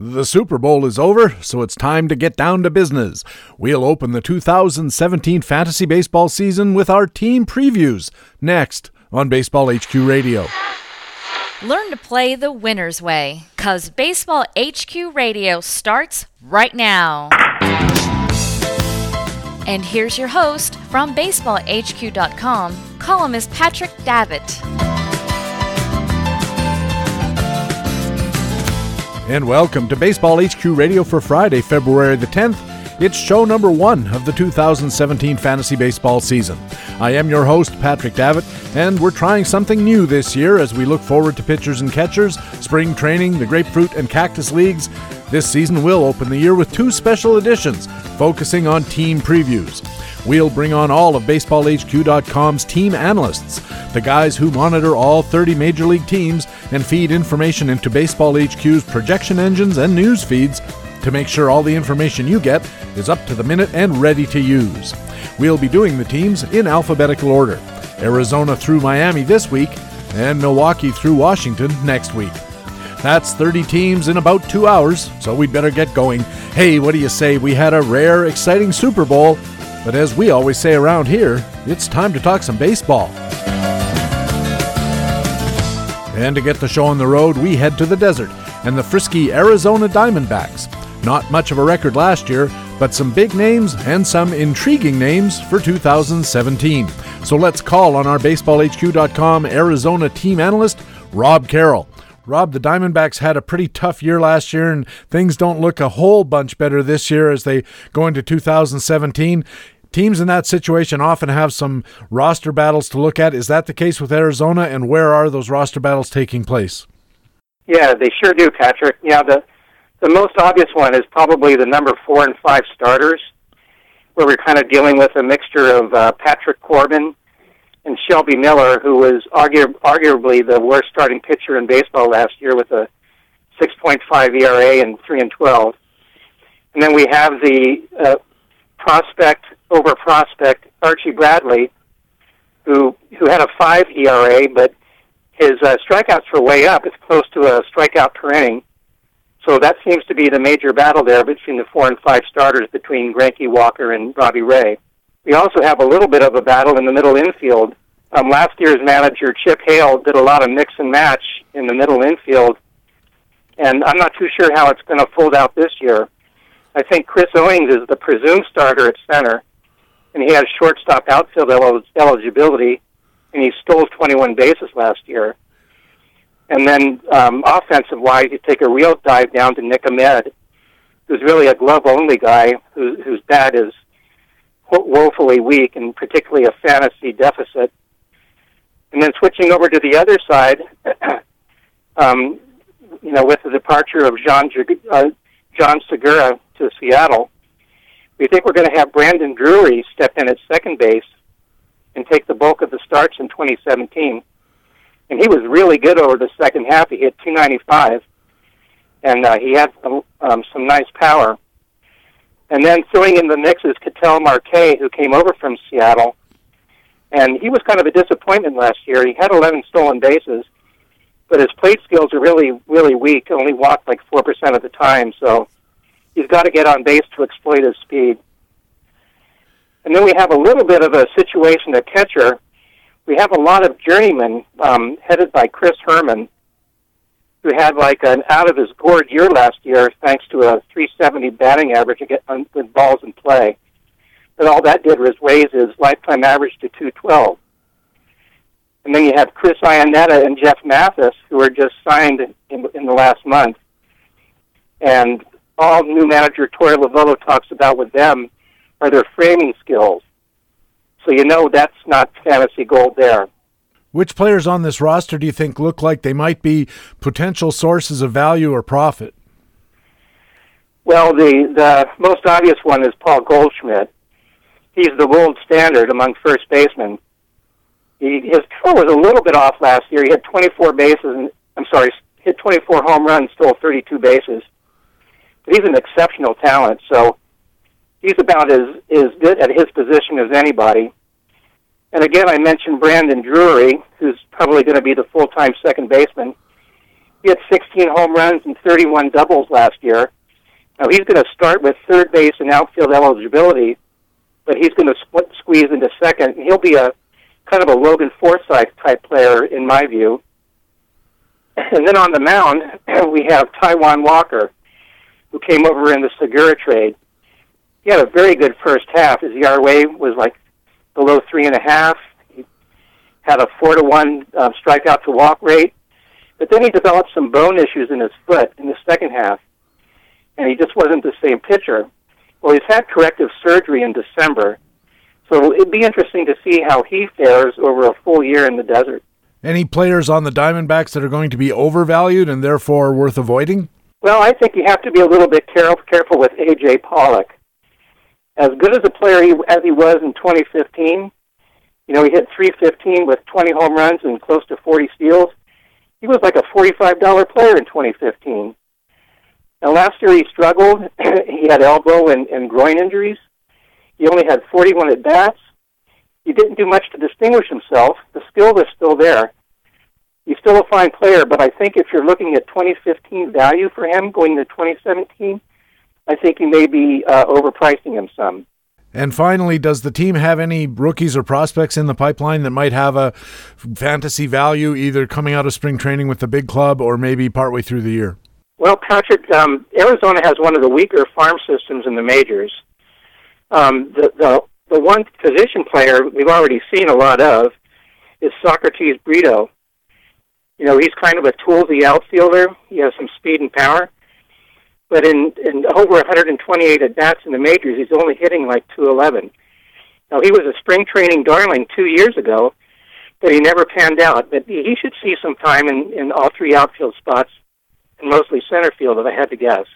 The Super Bowl is over, so it's time to get down to business. We'll open the 2017 fantasy baseball season with our team previews next on Baseball HQ Radio. Learn to play the winner's way, cause Baseball HQ Radio starts right now. And here's your host from BaseballHQ.com, columnist Patrick Davitt. And welcome to Baseball HQ Radio for Friday, February the 10th. It's show number one of the 2017 fantasy baseball season. I am your host, Patrick Davitt, and we're trying something new this year as we look forward to pitchers and catchers, spring training, the grapefruit and cactus leagues. This season we'll open the year with two special editions focusing on team previews. We'll bring on all of BaseballHQ.com's team analysts, the guys who monitor all 30 major league teams and feed information into Baseball HQ's projection engines and news feeds to make sure all the information you get is up to the minute and ready to use. We'll be doing the teams in alphabetical order Arizona through Miami this week, and Milwaukee through Washington next week. That's 30 teams in about two hours, so we'd better get going. Hey, what do you say? We had a rare, exciting Super Bowl, but as we always say around here, it's time to talk some baseball. And to get the show on the road, we head to the desert and the frisky Arizona Diamondbacks. Not much of a record last year, but some big names and some intriguing names for 2017. So let's call on our BaseballHQ.com Arizona team analyst, Rob Carroll. Rob, the Diamondbacks had a pretty tough year last year, and things don't look a whole bunch better this year as they go into 2017. Teams in that situation often have some roster battles to look at. Is that the case with Arizona, and where are those roster battles taking place? Yeah, they sure do, Patrick. Yeah, the the most obvious one is probably the number four and five starters, where we're kind of dealing with a mixture of uh, Patrick Corbin and Shelby Miller, who was argu- arguably the worst starting pitcher in baseball last year with a 6.5 ERA and 3 and 12. And then we have the uh, prospect over prospect Archie Bradley, who who had a 5 ERA, but his uh, strikeouts were way up. It's close to a strikeout per inning. So that seems to be the major battle there between the four and five starters between Greinke Walker and Robbie Ray. We also have a little bit of a battle in the middle infield. Um, last year's manager, Chip Hale, did a lot of mix and match in the middle infield, and I'm not too sure how it's going to fold out this year. I think Chris Owings is the presumed starter at center, and he has shortstop outfield el- eligibility, and he stole 21 bases last year. And then um, offensive wise, you take a real dive down to Nick Ahmed, who's really a glove only guy who, whose bat is woefully weak and particularly a fantasy deficit. And then switching over to the other side, um, you know, with the departure of Jean uh, Jean Segura to Seattle, we think we're going to have Brandon Drury step in at second base and take the bulk of the starts in 2017. And he was really good over the second half. He hit 295, and uh, he had um, some nice power. And then throwing in the mix is Ketel Marte, who came over from Seattle. And he was kind of a disappointment last year. He had 11 stolen bases, but his plate skills are really, really weak. Only walked like 4% of the time. So he's got to get on base to exploit his speed. And then we have a little bit of a situation at catcher. We have a lot of journeymen um, headed by Chris Herrmann, who had like an out of his gourd year last year thanks to a 370 batting average with balls in play. But all that did was raise his lifetime average to 212. And then you have Chris Iannetta and Jeff Mathis, who were just signed in, in the last month. And all new manager Torey Lovullo talks about with them are their framing skills. So you know that's not fantasy gold there. Which players on this roster do you think look like they might be potential sources of value or profit? Well, the, the most obvious one is Paul Goldschmidt. He's the gold standard among first basemen. He, his throw was a little bit off last year. He had 24 bases, and, I'm sorry, hit 24 home runs, stole 32 bases. But he's an exceptional talent, so he's about as, as good at his position as anybody. And again, I mentioned Brandon Drury, who's probably going to be the full-time second baseman. He had 16 home runs and 31 doubles last year. Now he's going to start with third base and outfield eligibility, but he's going to split, squeeze into second. He'll be a kind of a Logan Forsythe type player in my view. And then on the mound, we have Taijuan Walker, who came over in the Segura trade. He had a very good first half. His ERA was like below three and a half. He had a four to one uh, strikeout to walk rate, but then he developed some bone issues in his foot in the second half, and he just wasn't the same pitcher. Well, he's had corrective surgery in December, so it'd be interesting to see how he fares over a full year in the desert. Any players on the Diamondbacks that are going to be overvalued and therefore worth avoiding? Well, I think you have to be a little bit careful, careful with A.J. Pollock. As good as a player he, as he was in 2015, you know, he hit 315 with 20 home runs and close to 40 steals. He was like a $45 player in 2015. Now, last year he struggled. he had elbow and, and groin injuries. He only had 41 at bats. He didn't do much to distinguish himself. The skill was still there. He's still a fine player, but I think if you're looking at 2015 value for him going to 2017, I think you may be uh, overpricing him some. And finally, does the team have any rookies or prospects in the pipeline that might have a fantasy value either coming out of spring training with the big club or maybe partway through the year? Well, Patrick, um, Arizona has one of the weaker farm systems in the majors. Um, the, the the one position player we've already seen a lot of is Socrates Brito. You know, he's kind of a toolsy outfielder. He has some speed and power. But in, in over 128 at bats in the majors, he's only hitting like 211. Now, he was a spring training darling two years ago, but he never panned out. But he should see some time in, in all three outfield spots, and mostly center field, if I had to guess.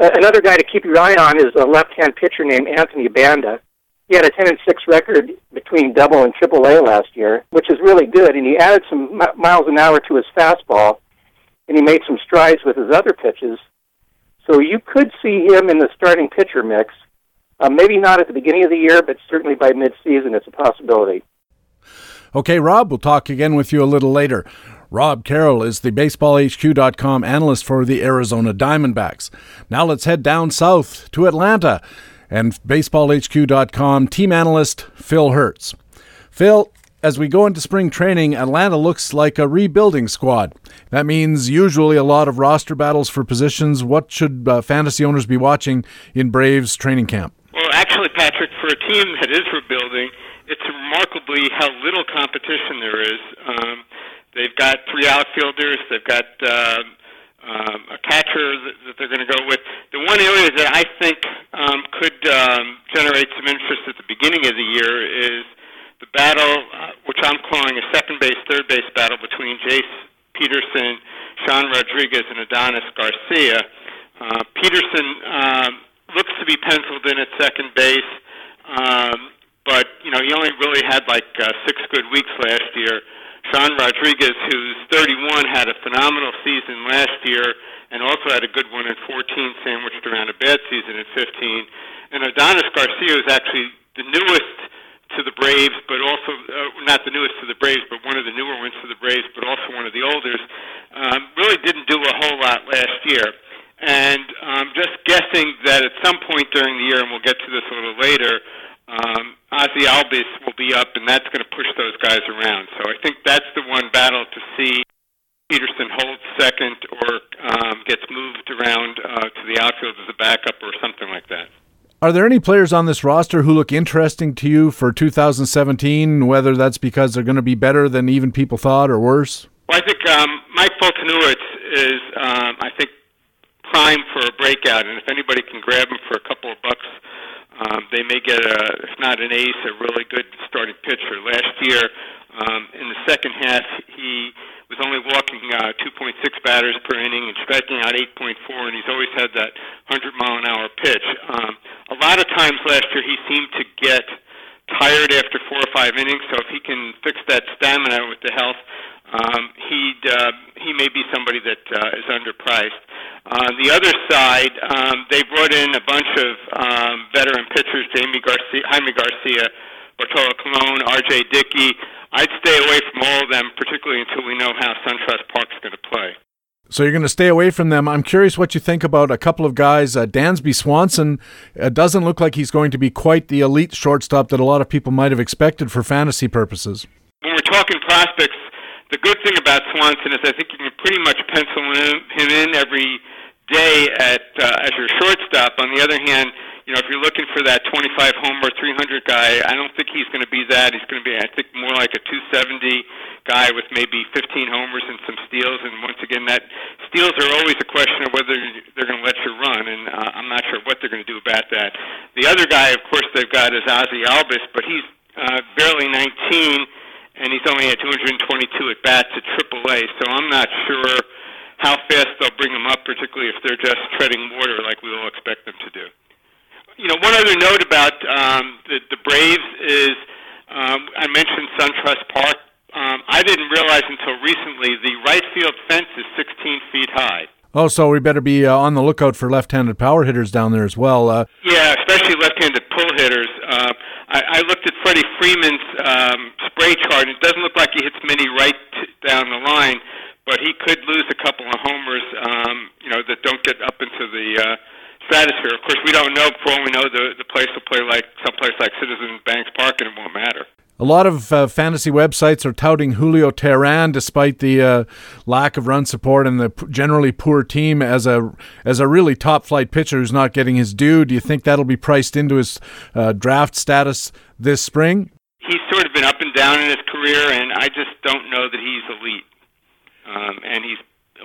Uh, another guy to keep your eye on is a left-hand pitcher named Anthony Banda. He had a 10 and 6 record between double and triple A last year, which is really good. And he added some miles an hour to his fastball, and he made some strides with his other pitches. So you could see him in the starting pitcher mix. Uh, maybe not at the beginning of the year, but certainly by midseason, it's a possibility. Okay, Rob, we'll talk again with you a little later. Rob Carroll is the BaseballHQ.com analyst for the Arizona Diamondbacks. Now let's head down south to Atlanta and BaseballHQ.com team analyst Phil Hertz. Phil, as we go into spring training, Atlanta looks like a rebuilding squad. That means usually a lot of roster battles for positions. What should uh, fantasy owners be watching in Braves training camp? Well, actually, Patrick, for a team that is rebuilding, it's remarkably how little competition there is. Um, They've got three outfielders. They've got uh, um, a catcher that, that they're going to go with. The one area that I think um, could um, generate some interest at the beginning of the year is the battle, uh, which I'm calling a second base, third base battle between Jace Peterson, Sean Rodriguez, and Adonis Garcia. Uh, Peterson um, looks to be penciled in at second base, um, but you know he only really had like uh, six good weeks last year. Sean Rodriguez, who's 31, had a phenomenal season last year and also had a good one in 14, sandwiched around a bad season in 15. And Adonis Garcia is actually the newest to the Braves, but also uh, not the newest to the Braves, but one of the newer ones to the Braves, but also one of the olders. Um, really didn't do a whole lot last year. And I'm um, just guessing that at some point during the year, and we'll get to this a little later, um, Ozzie Albies will be up, and that's going to push those guys around. So I think that's the one battle to see. Peterson holds second or um, gets moved around uh, to the outfield as a backup or something like that. Are there any players on this roster who look interesting to you for 2017, whether that's because they're going to be better than even people thought or worse? Well, I think um, Mike Foltynewicz is, um, I think, prime for a breakout, and if anybody can grab him for a couple of bucks um, they may get a, if not an ace, a really good starting pitcher. Last year, um, in the second half, he was only walking uh, 2.6 batters per inning and striking out 8.4, and he's always had that 100 mile an hour pitch. Um, a lot of times last year, he seemed to get tired after four or five innings. So if he can fix that stamina with the health, um, he'd uh, he may be somebody that uh, is underpriced. On the other side, um, they brought in a bunch of um, veteran pitchers: Jamie Garcia, Jaime Garcia, Bartolo Colon, R.A. Dickey. I'd stay away from all of them, particularly until we know how SunTrust Park's going to play. So you're going to stay away from them. I'm curious what you think about a couple of guys. Uh, Dansby Swanson uh, doesn't look like he's going to be quite the elite shortstop that a lot of people might have expected for fantasy purposes. When we're talking prospects, the good thing about Swanson is I think you can pretty much pencil him in every day at uh, as your shortstop. On the other hand, you know, if you're looking for that 25 homer, 300 guy, I don't think he's going to be that. He's going to be, I think, more like a 270 guy with maybe 15 homers and some steals. And once again, that steals are always a question of whether they're going to let you run, and uh, I'm not sure what they're going to do about that. The other guy, of course, they've got is Ozzie Albies, but he's uh, barely 19 and he's only at 222 at bats at AAA. So I'm not sure how fast they'll bring him up, particularly if they're just treading water like we all expect them to do. You know, one other note about um, the, the Braves is um, I mentioned SunTrust Park. Um, I didn't realize until recently the right field fence is 16 feet high. Oh, so we better be uh, on the lookout for left-handed power hitters down there as well. Uh, yeah, especially left-handed pull hitters. Uh, I, I looked at Freddie Freeman's um, spray chart. It doesn't look like he hits many right t- down the line, but he could lose a couple of homers, um, you know, that don't get up into the uh, stratosphere. Of course, we don't know. For all we know, the the place will play like someplace like Citizens Bank Park, and it won't matter. A lot of uh, fantasy websites are touting Julio Teheran, despite the uh, lack of run support and the p- generally poor team, as a as a really top flight pitcher who's not getting his due. Do you think that'll be priced into his uh, draft status this spring? He's sort of been up and down in his career, and I just don't know that he's elite. Um, and he's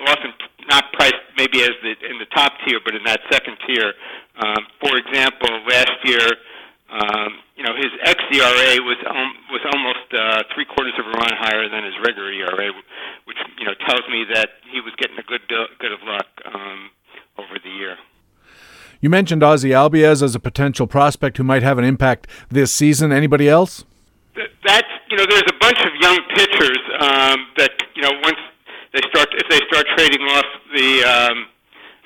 often not priced maybe as the in the top tier, but in that second tier. Um, for example, last year, um, you know, his xERA was um, was almost uh, three quarters of a run higher than his regular ERA, which you know tells me that he was getting a good good of luck um, over the year. You mentioned Ozzie Albies as a potential prospect who might have an impact this season. Anybody else? That's you know, there's a bunch of young pitchers um, that you know once they start if they start trading off the um,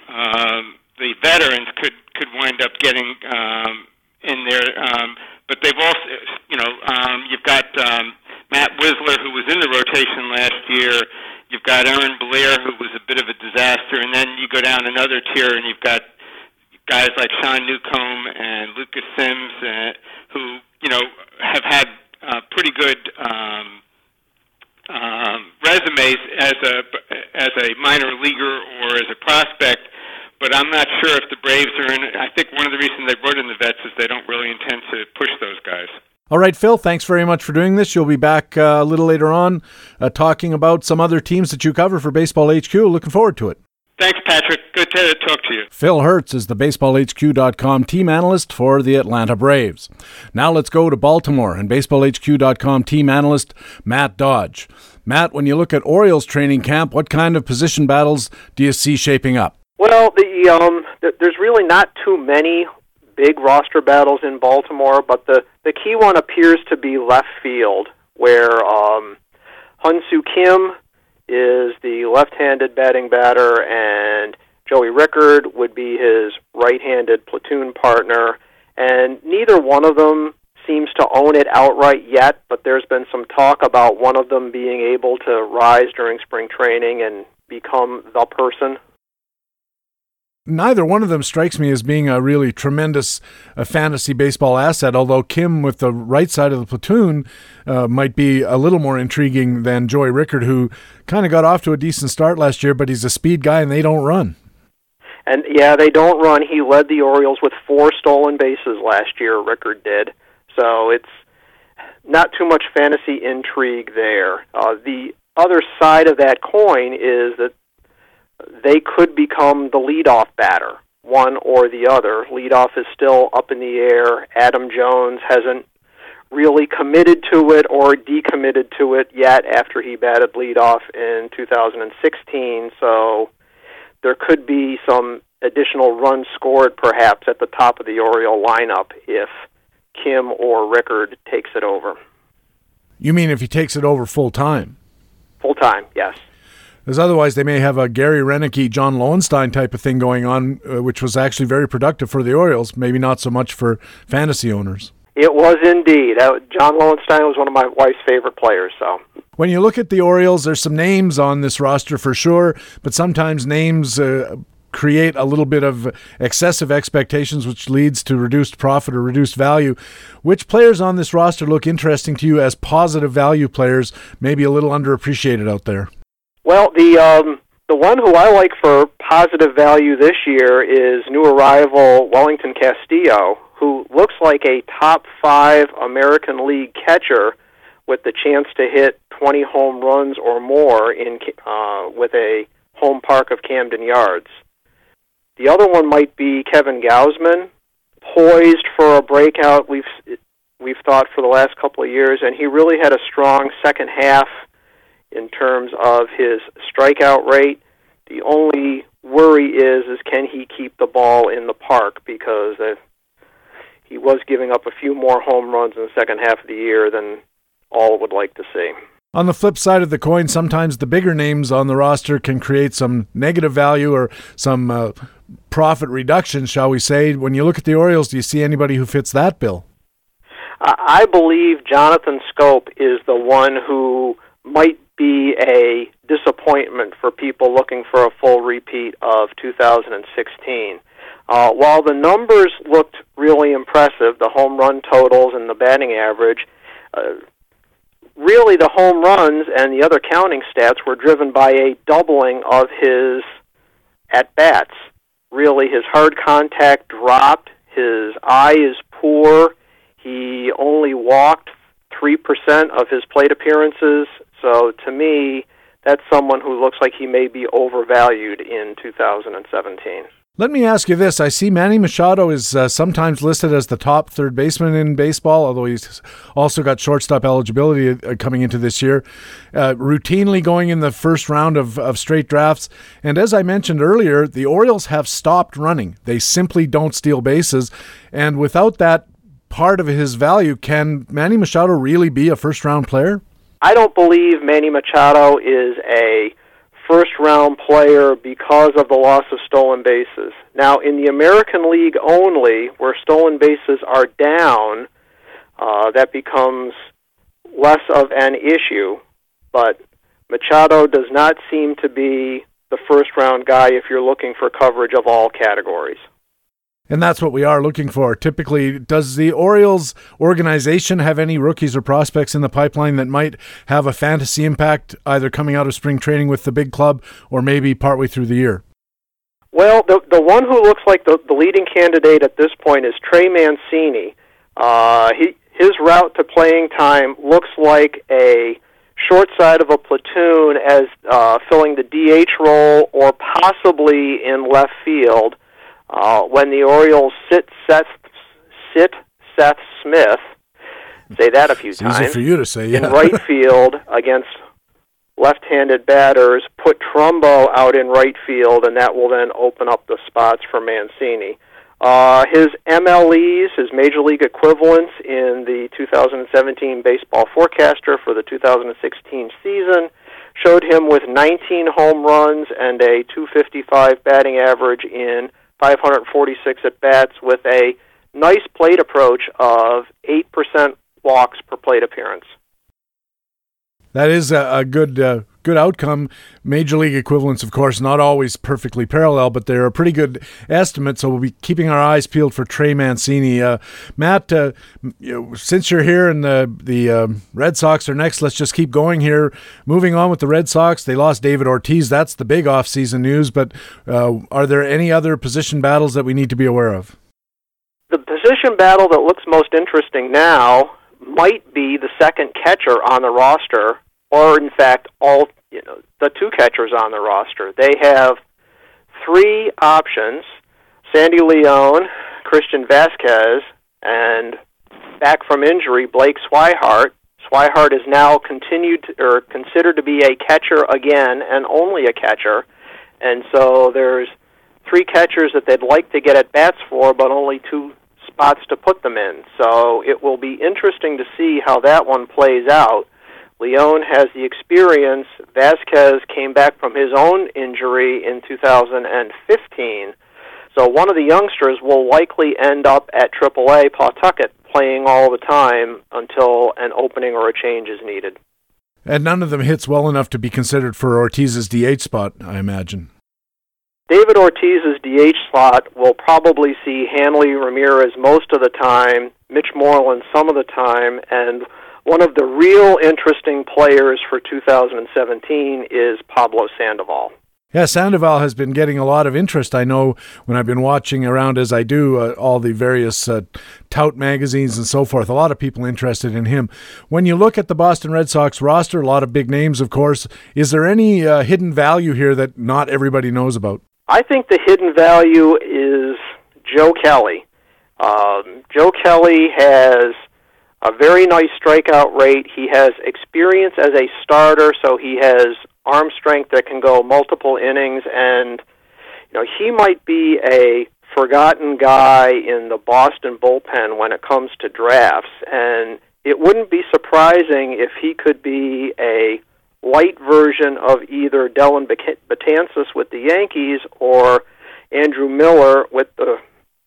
um, the veterans could could wind up getting um, in there. Um, but they've also you know um, you've got um, Matt Wisler who was in the rotation last year. You've got Aaron Blair who was a bit of a disaster, and then you go down another tier and you've got guys like Sean Newcomb and Lucas Sims uh, who you know have had uh, pretty good. Um, um, resumes as a as a minor leaguer or as a prospect, but I'm not sure if the Braves are in. I think one of the reasons they brought in the vets is they don't really intend to push those guys. All right, Phil, thanks very much for doing this. You'll be back uh, a little later on uh, talking about some other teams that you cover for Baseball HQ. Looking forward to it. Thanks, Patrick. Good to talk to you. Phil Hertz is the BaseballHQ.com team analyst for the Atlanta Braves. Now let's go to Baltimore and BaseballHQ.com team analyst Matt Dodge. Matt, when you look at Orioles training camp, what kind of position battles do you see shaping up? Well, the um, th- there's really not too many big roster battles in Baltimore, but the the key one appears to be left field, where um, Hyun-Soo Kim is the left-handed batting batter, and Joey Rickard would be his right-handed platoon partner. And neither one of them seems to own it outright yet, but there's been some talk about one of them being able to rise during spring training and become the person Neither one of them strikes me as being a really tremendous uh, fantasy baseball asset, although Kim with the right side of the platoon uh, might be a little more intriguing than Joey Rickard, who kind of got off to a decent start last year, but he's a speed guy and they don't run. And yeah, they don't run. He led the Orioles with four stolen bases last year, Rickard did. So it's not too much fantasy intrigue there. Uh, the other side of that coin is that they could become the leadoff batter, one or the other. Leadoff is still up in the air. Adam Jones hasn't really committed to it or decommitted to it yet after he batted leadoff in 2016. So there could be some additional runs scored perhaps at the top of the Oriole lineup if Kim or Rickard takes it over. You mean if he takes it over full time? Full time, yes. Because otherwise, they may have a Gary Roenicke, John Lowenstein type of thing going on, uh, which was actually very productive for the Orioles. Maybe not so much for fantasy owners. It was indeed. John Lowenstein was one of my wife's favorite players. So when you look at the Orioles, there's some names on this roster for sure, but sometimes names uh, create a little bit of excessive expectations, which leads to reduced profit or reduced value. Which players on this roster look interesting to you as positive value players, maybe a little underappreciated out there? Well, the um, the one who I like for positive value this year is new arrival Wellington Castillo, who looks like a top five American League catcher with the chance to hit 20 home runs or more in uh, with a home park of Camden Yards. The other one might be Kevin Gausman, poised for a breakout. We've we've thought for the last couple of years, and he really had a strong second half in terms of his strikeout rate. The only worry is is can he keep the ball in the park because uh, he was giving up a few more home runs in the second half of the year than all would like to see. On the flip side of the coin, sometimes the bigger names on the roster can create some negative value or some uh, profit reduction, shall we say. When you look at the Orioles, do you see anybody who fits that bill? I believe Jonathan Schoop is the one who might be a disappointment for people looking for a full repeat of 2016. Uh, while the numbers looked really impressive, the home run totals and the batting average, uh, really the home runs and the other counting stats were driven by a doubling of his at bats really his hard contact dropped. His eye is poor. He only walked 3% of his plate appearances. So to me, that's someone who looks like he may be overvalued in 2017. Let me ask you this. I see Manny Machado is uh, sometimes listed as the top third baseman in baseball, although he's also got shortstop eligibility uh, coming into this year. Uh, routinely going in the first round of, of straight drafts. And as I mentioned earlier, the Orioles have stopped running. They simply don't steal bases. And without that part of his value, can Manny Machado really be a first round player? I don't believe Manny Machado is a first round player because of the loss of stolen bases. Now, in the American League only, where stolen bases are down, uh, that becomes less of an issue. But Machado does not seem to be the first round guy if you're looking for coverage of all categories. And that's what we are looking for. Typically, does the Orioles organization have any rookies or prospects in the pipeline that might have a fantasy impact either coming out of spring training with the big club or maybe partway through the year? Well, the the one who looks like the, the leading candidate at this point is Trey Mancini. Uh, he his route to playing time looks like a short side of a platoon as uh, filling the DH role or possibly in left field. Uh, when the Orioles sit Seth sit Seth Smith, say that a few it's times. Easy for you to say, yeah. In right field against left-handed batters, put Trumbo out in right field, and that will then open up the spots for Mancini. Uh, his MLEs, his major league equivalents in the 2017 Baseball Forecaster for the 2016 season showed him with 19 home runs and a 255 batting average in 546 at bats with a nice plate approach of 8% walks per plate appearance. That is a, a good uh, good outcome. Major league equivalents, of course, not always perfectly parallel, but they're a pretty good estimate. So we'll be keeping our eyes peeled for Trey Mancini. Uh, Matt, uh, you know, since you're here and the the um, Red Sox are next, let's just keep going here. Moving on with the Red Sox, they lost David Ortiz. That's the big offseason news. But uh, are there any other position battles that we need to be aware of? The position battle that looks most interesting now might be the second catcher on the roster, or in fact, all you know, the two catchers on the roster. They have three options: Sandy Leon, Christian Vazquez, and back from injury, Blake Swihart. Swihart is now continued to, or considered to be a catcher again, and only a catcher. And so there's three catchers that they'd like to get at bats for, but only two spots to put them in. So it will be interesting to see how that one plays out. Leon has the experience. Vazquez came back from his own injury in 2015. So one of the youngsters will likely end up at AAA. Pawtucket playing all the time until an opening or a change is needed. And none of them hits well enough to be considered for Ortiz's DH spot, I imagine. David Ortiz's DH slot will probably see Hanley Ramirez most of the time, Mitch Moreland some of the time, and one of the real interesting players for 2017 is Pablo Sandoval. Yeah, Sandoval has been getting a lot of interest. I know when I've been watching around as I do uh, all the various uh, tout magazines and so forth, a lot of people interested in him. When you look at the Boston Red Sox roster, a lot of big names, of course. Is there any uh, hidden value here that not everybody knows about? I think the hidden value is Joe Kelly. Um, Joe Kelly has a very nice strikeout rate. He has experience as a starter, so he has arm strength that can go multiple innings and you know he might be a forgotten guy in the Boston bullpen when it comes to drafts and it wouldn't be surprising if he could be a light version of either Dellin Betances with the Yankees or Andrew Miller with the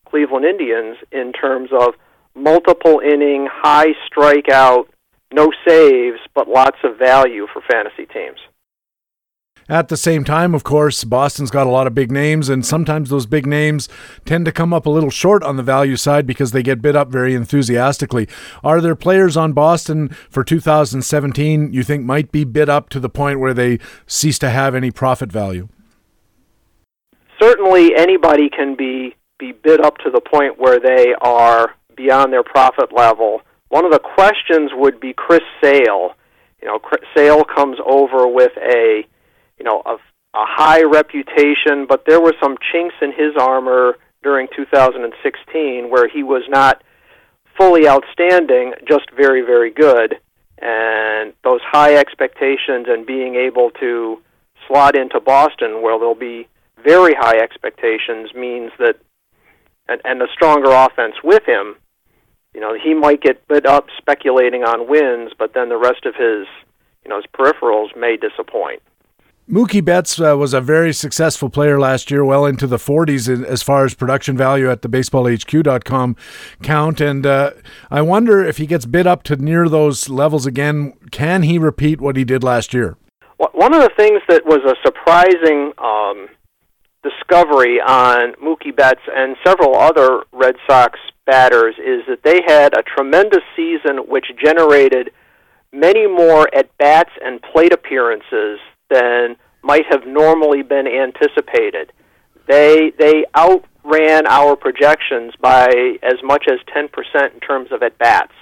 Cleveland Indians in terms of multiple inning, high strikeout, no saves, but lots of value for fantasy teams. At the same time, of course, Boston's got a lot of big names, and sometimes those big names tend to come up a little short on the value side because they get bid up very enthusiastically. Are there players on Boston for 2017 you think might be bid up to the point where they cease to have any profit value? Certainly, anybody can be, be bid up to the point where they are beyond their profit level. One of the questions would be Chris Sale. You know, Chris Sale comes over with a you know, a, a high reputation, but there were some chinks in his armor during 2016 where he was not fully outstanding, just very, very good. And those high expectations and being able to slot into Boston where there'll be very high expectations means that, and, and a stronger offense with him, you know, he might get bid up speculating on wins, but then the rest of his, you know, his peripherals may disappoint. Mookie Betts uh, was a very successful player last year, well into the 40s in, as far as production value at the baseballhq.com count. And uh, I wonder if he gets bid up to near those levels again, can he repeat what he did last year? One of the things that was a surprising um, discovery on Mookie Betts and several other Red Sox batters is that they had a tremendous season which generated many more at bats and plate appearances than might have normally been anticipated. They they outran our projections by as much as 10% in terms of at bats.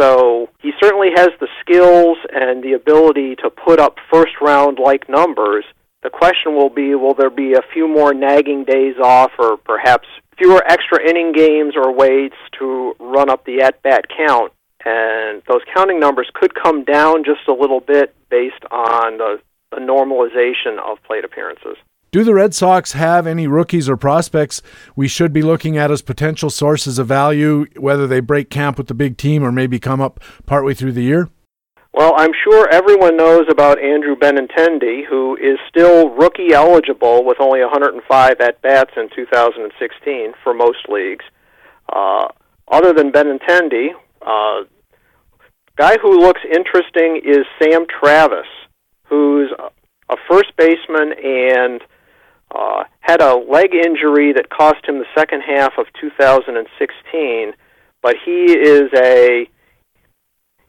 So he certainly has the skills and the ability to put up first round like numbers. The question will be will there be a few more nagging days off or perhaps fewer extra inning games or waits to run up the at bat count? And those counting numbers could come down just a little bit based on the, the normalization of plate appearances. Do the Red Sox have any rookies or prospects we should be looking at as potential sources of value, whether they break camp with the big team or maybe come up partway through the year? Well, I'm sure everyone knows about Andrew Benintendi, who is still rookie eligible with only 105 at bats in 2016 for most leagues. Uh, other than Benintendi, uh, guy who looks interesting is Sam Travis, who's a first baseman and uh, had a leg injury that cost him the second half of 2016. But he is a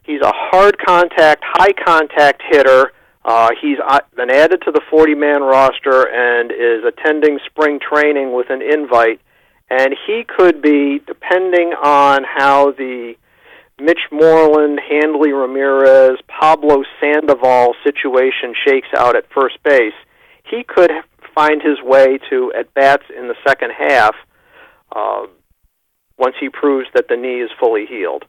he's a hard contact, high contact hitter. Uh, he's uh, been added to the 40 man roster and is attending spring training with an invite. And he could be, depending on how the Mitch Moreland, Hanley Ramirez, Pablo Sandoval situation shakes out at first base, he could find his way to at bats in the second half uh, once he proves that the knee is fully healed.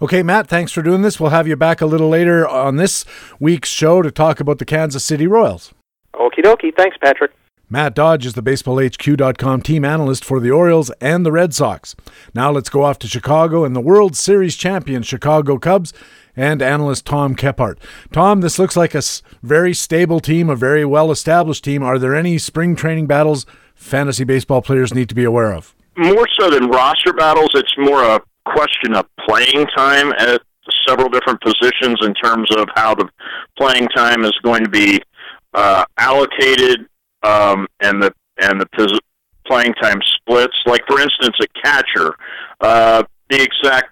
Okay, Matt, thanks for doing this. We'll have you back a little later on this week's show to talk about the Kansas City Royals. Okie dokie. Thanks, Patrick. Matt Dodge is the BaseballHQ.com team analyst for the Orioles and the Red Sox. Now let's go off to Chicago and the World Series champion Chicago Cubs and analyst Tom Kephart. Tom, this looks like a very stable team, a very well established team. Are there any spring training battles fantasy baseball players need to be aware of? More so than roster battles, it's more a question of playing time at several different positions in terms of how the playing time is going to be uh, allocated um, and the and the pos- playing time splits. Like for instance, a catcher, uh, the exact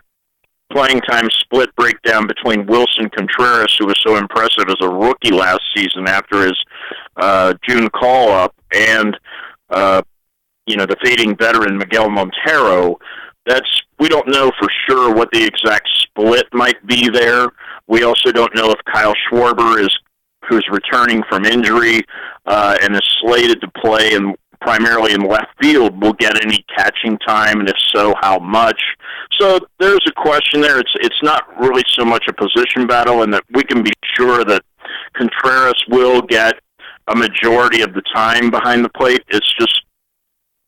playing time split breakdown between Willson Contreras, who was so impressive as a rookie last season after his uh, June call up, and uh, you know the fading veteran Miguel Montero. That's we don't know for sure what the exact split might be there. We also don't know if Kyle Schwarber is who's returning from injury uh, and is slated to play in primarily in left field will get any catching time, and if so, how much? So there's a question there. It's it's not really so much a position battle, and that we can be sure that Contreras will get a majority of the time behind the plate. It's just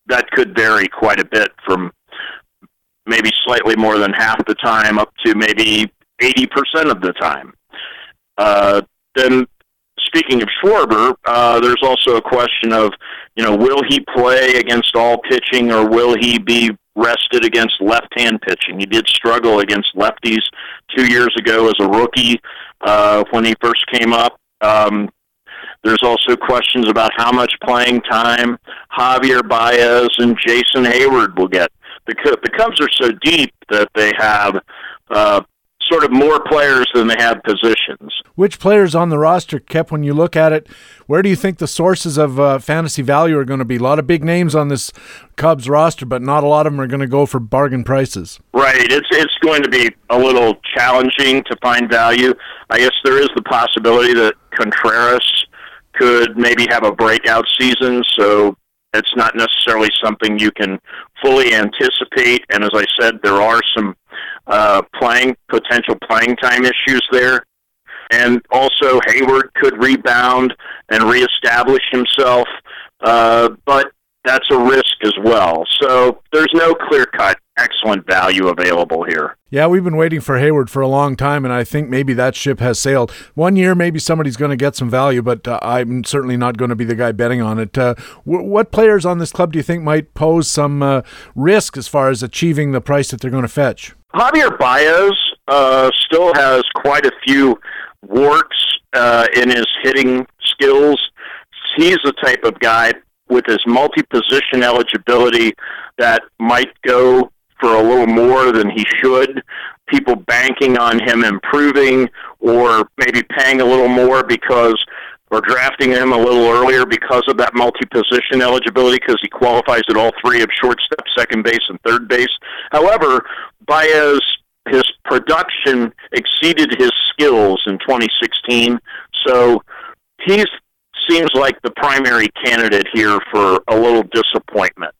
that could vary quite a bit from maybe slightly more than half the time up to maybe 80% of the time. Uh, then speaking of Schwarber, uh, there's also a question of, you know, will he play against all pitching or will he be rested against left-hand pitching? He did struggle against lefties two years ago as a rookie uh, when he first came up. Um, there's also questions about how much playing time Javier Baez and Jason Heyward will get. The, the Cubs are so deep that they have uh, sort of more players than they have positions. Which players on the roster, Kep, when you look at it, where do you think the sources of uh, fantasy value are going to be? A lot of big names on this Cubs roster, but not a lot of them are going to go for bargain prices. Right. It's it's going to be a little challenging to find value. I guess there is the possibility that Contreras could maybe have a breakout season, so it's not necessarily something you can fully anticipate. And as I said, there are some uh, playing potential playing time issues there. And also, Heyward could rebound and reestablish himself, uh, but that's a risk as well. So there's no clear cut excellent value available here. Yeah, we've been waiting for Heyward for a long time, and I think maybe that ship has sailed. One year, maybe somebody's going to get some value, but uh, I'm certainly not going to be the guy betting on it. Uh, w- what players on this club do you think might pose some uh, risk as far as achieving the price that they're going to fetch? Javier Baez uh, still has quite a few warts uh, in his hitting skills. He's the type of guy with his multi-position eligibility that might go for a little more than he should. People banking on him improving, or maybe paying a little more because, or drafting him a little earlier because of that multi-position eligibility, because he qualifies at all three of shortstop, second base, and third base. However, Baez his production exceeded his skills in 2016, so he seems like the primary candidate here for a little disappointment.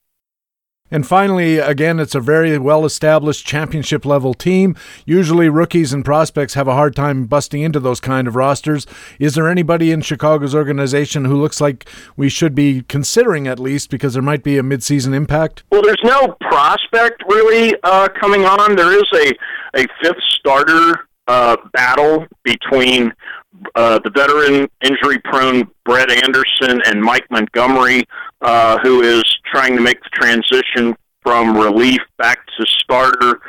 And finally, again, it's a very well established championship level team. Usually, rookies and prospects have a hard time busting into those kind of rosters. Is there anybody in Chicago's organization who looks like we should be considering at least because there might be a midseason impact? Well, there's no prospect really uh, coming on. There is a, a fifth starter uh, battle between uh, the veteran injury prone Brett Anderson and Mike Montgomery, uh, who is trying to make the transition from relief back to starter.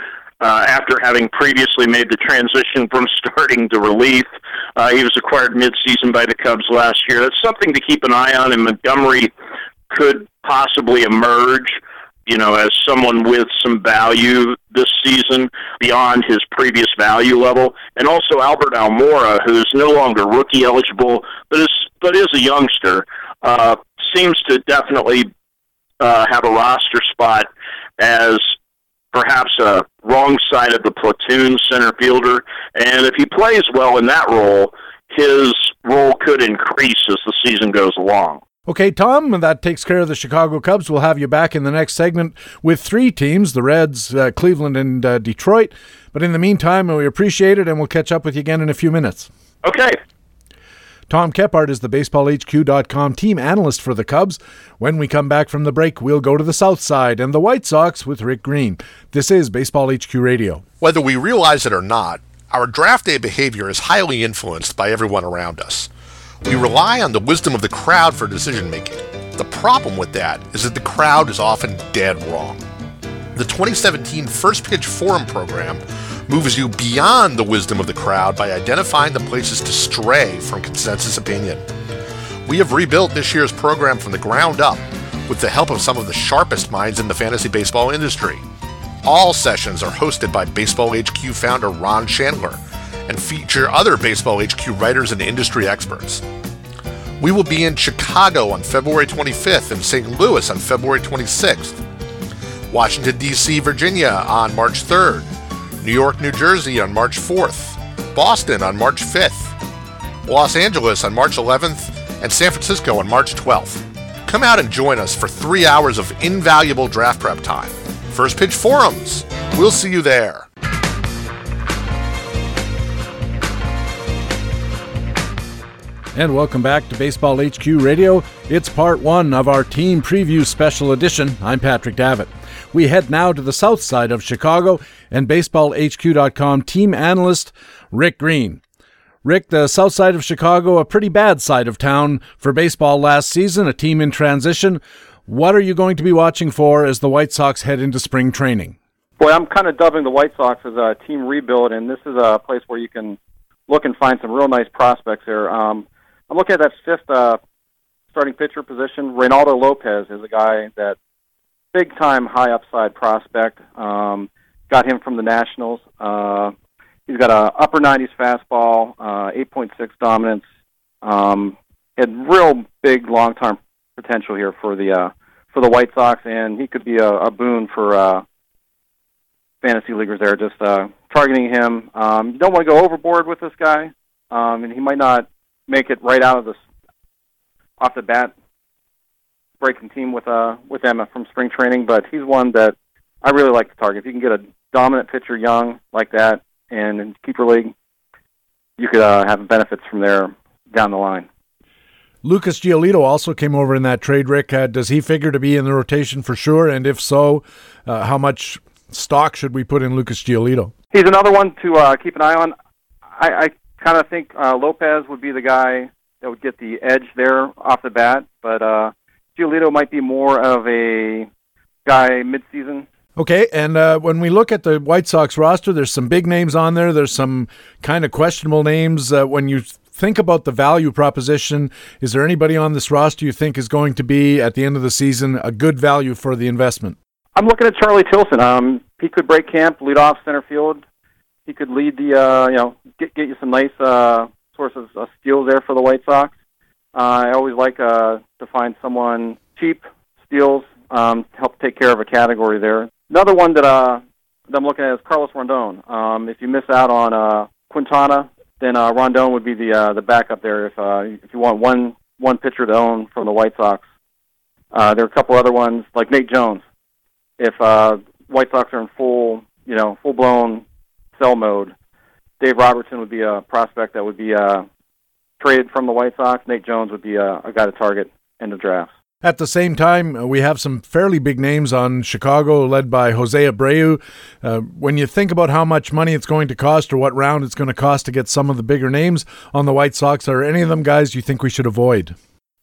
Uh, after having previously made the transition from starting to relief, uh, he was acquired midseason by the Cubs last year. That's something to keep an eye on, and Montgomery could possibly emerge you know, as someone with some value this season beyond his previous value level, and also Albert Almora, who's no longer rookie eligible, but is but is a youngster, uh, seems to definitely uh, have a roster spot as perhaps a wrong side of the platoon center fielder, and if he plays well in that role, his role could increase as the season goes along. Okay, Tom, that takes care of the Chicago Cubs. We'll have you back in the next segment with three teams the Reds, uh, Cleveland, and uh, Detroit. But in the meantime, we appreciate it, and we'll catch up with you again in a few minutes. Okay. Tom Kephart is the BaseballHQ.com team analyst for the Cubs. When we come back from the break, we'll go to the South Side and the White Sox with Rick Green. This is Baseball HQ Radio. Whether we realize it or not, our draft day behavior is highly influenced by everyone around us. We rely on the wisdom of the crowd for decision making. The problem with that is that the crowd is often dead wrong. The 2017 First Pitch Forum program moves you beyond the wisdom of the crowd by identifying the places to stray from consensus opinion. We have rebuilt this year's program from the ground up with the help of some of the sharpest minds in the fantasy baseball industry. All sessions are hosted by Baseball HQ founder Ron Shandler and feature other Baseball HQ writers and industry experts. We will be in Chicago on February 25th and St. Louis on February 26th, Washington, D.C., Virginia on March 3rd, New York, New Jersey on March 4th, Boston on March 5th, Los Angeles on March 11th, and San Francisco on March 12th. Come out and join us for three hours of invaluable draft prep time. First Pitch Forums. We'll see you there. And welcome back to Baseball HQ Radio. It's part one of our team preview special edition. I'm Patrick Davitt. We head now to the south side of Chicago and BaseballHQ.com team analyst Rick Green. Rick, the south side of Chicago, a pretty bad side of town for baseball last season, a team in transition. What are you going to be watching for as the White Sox head into spring training? Boy, I'm kind of dubbing the White Sox as a team rebuild, and this is a place where you can look and find some real nice prospects here. Um, I'm looking at that fifth uh, starting pitcher position. Reynaldo Lopez is a guy that big time high upside prospect. Um, got him from the Nationals. Uh, he's got a upper 90s fastball, uh, 8.6 dominance. Um, had real big long term potential here for the uh, for the White Sox, and he could be a, a boon for uh, fantasy leaguers there. Just uh, targeting him. Um, you don't want to go overboard with this guy, um, and he might not make it right out of the off the bat breaking team with uh with Emma from spring training, but he's one that I really like to target. If you can get a dominant pitcher young like that and in keeper league, you could uh, have benefits from there down the line. Lucas Giolito also came over in that trade, Rick. Uh, does he figure to be in the rotation for sure? And if so, uh, how much stock should we put in Lucas Giolito? He's another one to uh, keep an eye on. I, I kind of think uh, Lopez would be the guy that would get the edge there off the bat, but uh, Giolito might be more of a guy midseason. Okay, and uh, when we look at the White Sox roster, there's some big names on there. There's some kind of questionable names. Uh, when you think about the value proposition, is there anybody on this roster you think is going to be at the end of the season a good value for the investment? I'm looking at Charlie Tilson. Um, he could break camp, lead off center field. He could lead the, uh, you know, get get you some nice uh, sources of steals there for the White Sox. Uh, I always like uh, to find someone cheap steals um, to help take care of a category there. Another one that uh, that I'm looking at is Carlos Rodon. Um, if you miss out on uh, Quintana, then uh, Rodon would be the uh, the backup there. If uh, if you want one one pitcher to own from the White Sox, uh, there are a couple other ones like Nate Jones. If uh, White Sox are in full you know full blown sell mode, Dave Robertson would be a prospect that would be uh, traded from the White Sox. Nate Jones would be a, a guy to target in the draft. At the same time, uh, we have some fairly big names on Chicago, led by Jose Abreu. Uh, when you think about how much money it's going to cost or what round it's going to cost to get some of the bigger names on the White Sox, are any of them guys you think we should avoid?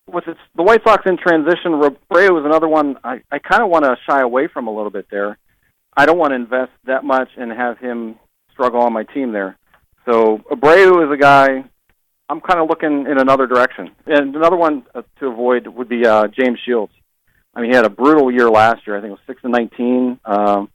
With the White Sox in transition, Abreu is another one I, I kind of want to shy away from a little bit there. I don't want to invest that much and have him struggle on my team there. So Abreu is a guy I'm kind of looking in another direction. And another one uh, to avoid would be uh, James Shields. I mean, he had a brutal year last year. I think it was six and nineteen, um,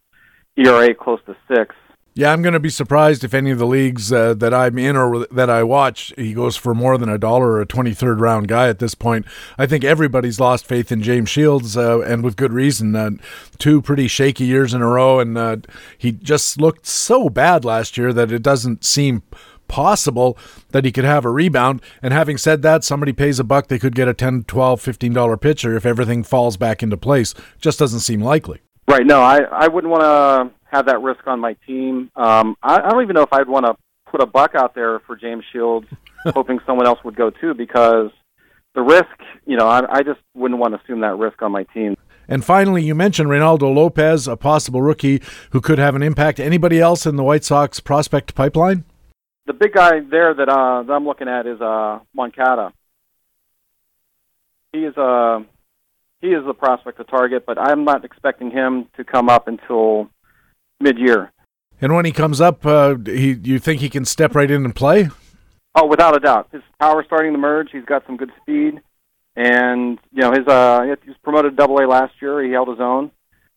ERA close to six. Yeah, I'm going to be surprised if any of the leagues uh, that I'm in or that I watch, he goes for more than a dollar or a 23rd round guy at this point. I think everybody's lost faith in James Shields, uh, and with good reason. Uh, two pretty shaky years in a row, and uh, he just looked so bad last year that it doesn't seem possible that he could have a rebound. And having said that, somebody pays a buck, they could get a 10, 12, 15 dollar pitcher if everything falls back into place. Just doesn't seem likely. Right. No, I, I wouldn't want to have that risk on my team. Um, I, I don't even know if I'd want to put a buck out there for James Shields, hoping someone else would go too, because the risk, you know, I, I just wouldn't want to assume that risk on my team. And finally, you mentioned Reynaldo Lopez, a possible rookie who could have an impact. Anybody else in the White Sox prospect pipeline? the big guy there that, uh, that I'm looking at is uh, Moncada. He is a he is the prospect to target, but I'm not expecting him to come up until mid-year. And when he comes up, uh, he you think he can step right in and play? Oh, without a doubt. His power starting to merge. He's got some good speed, and you know his uh, he was promoted to Double A last year. He held his own.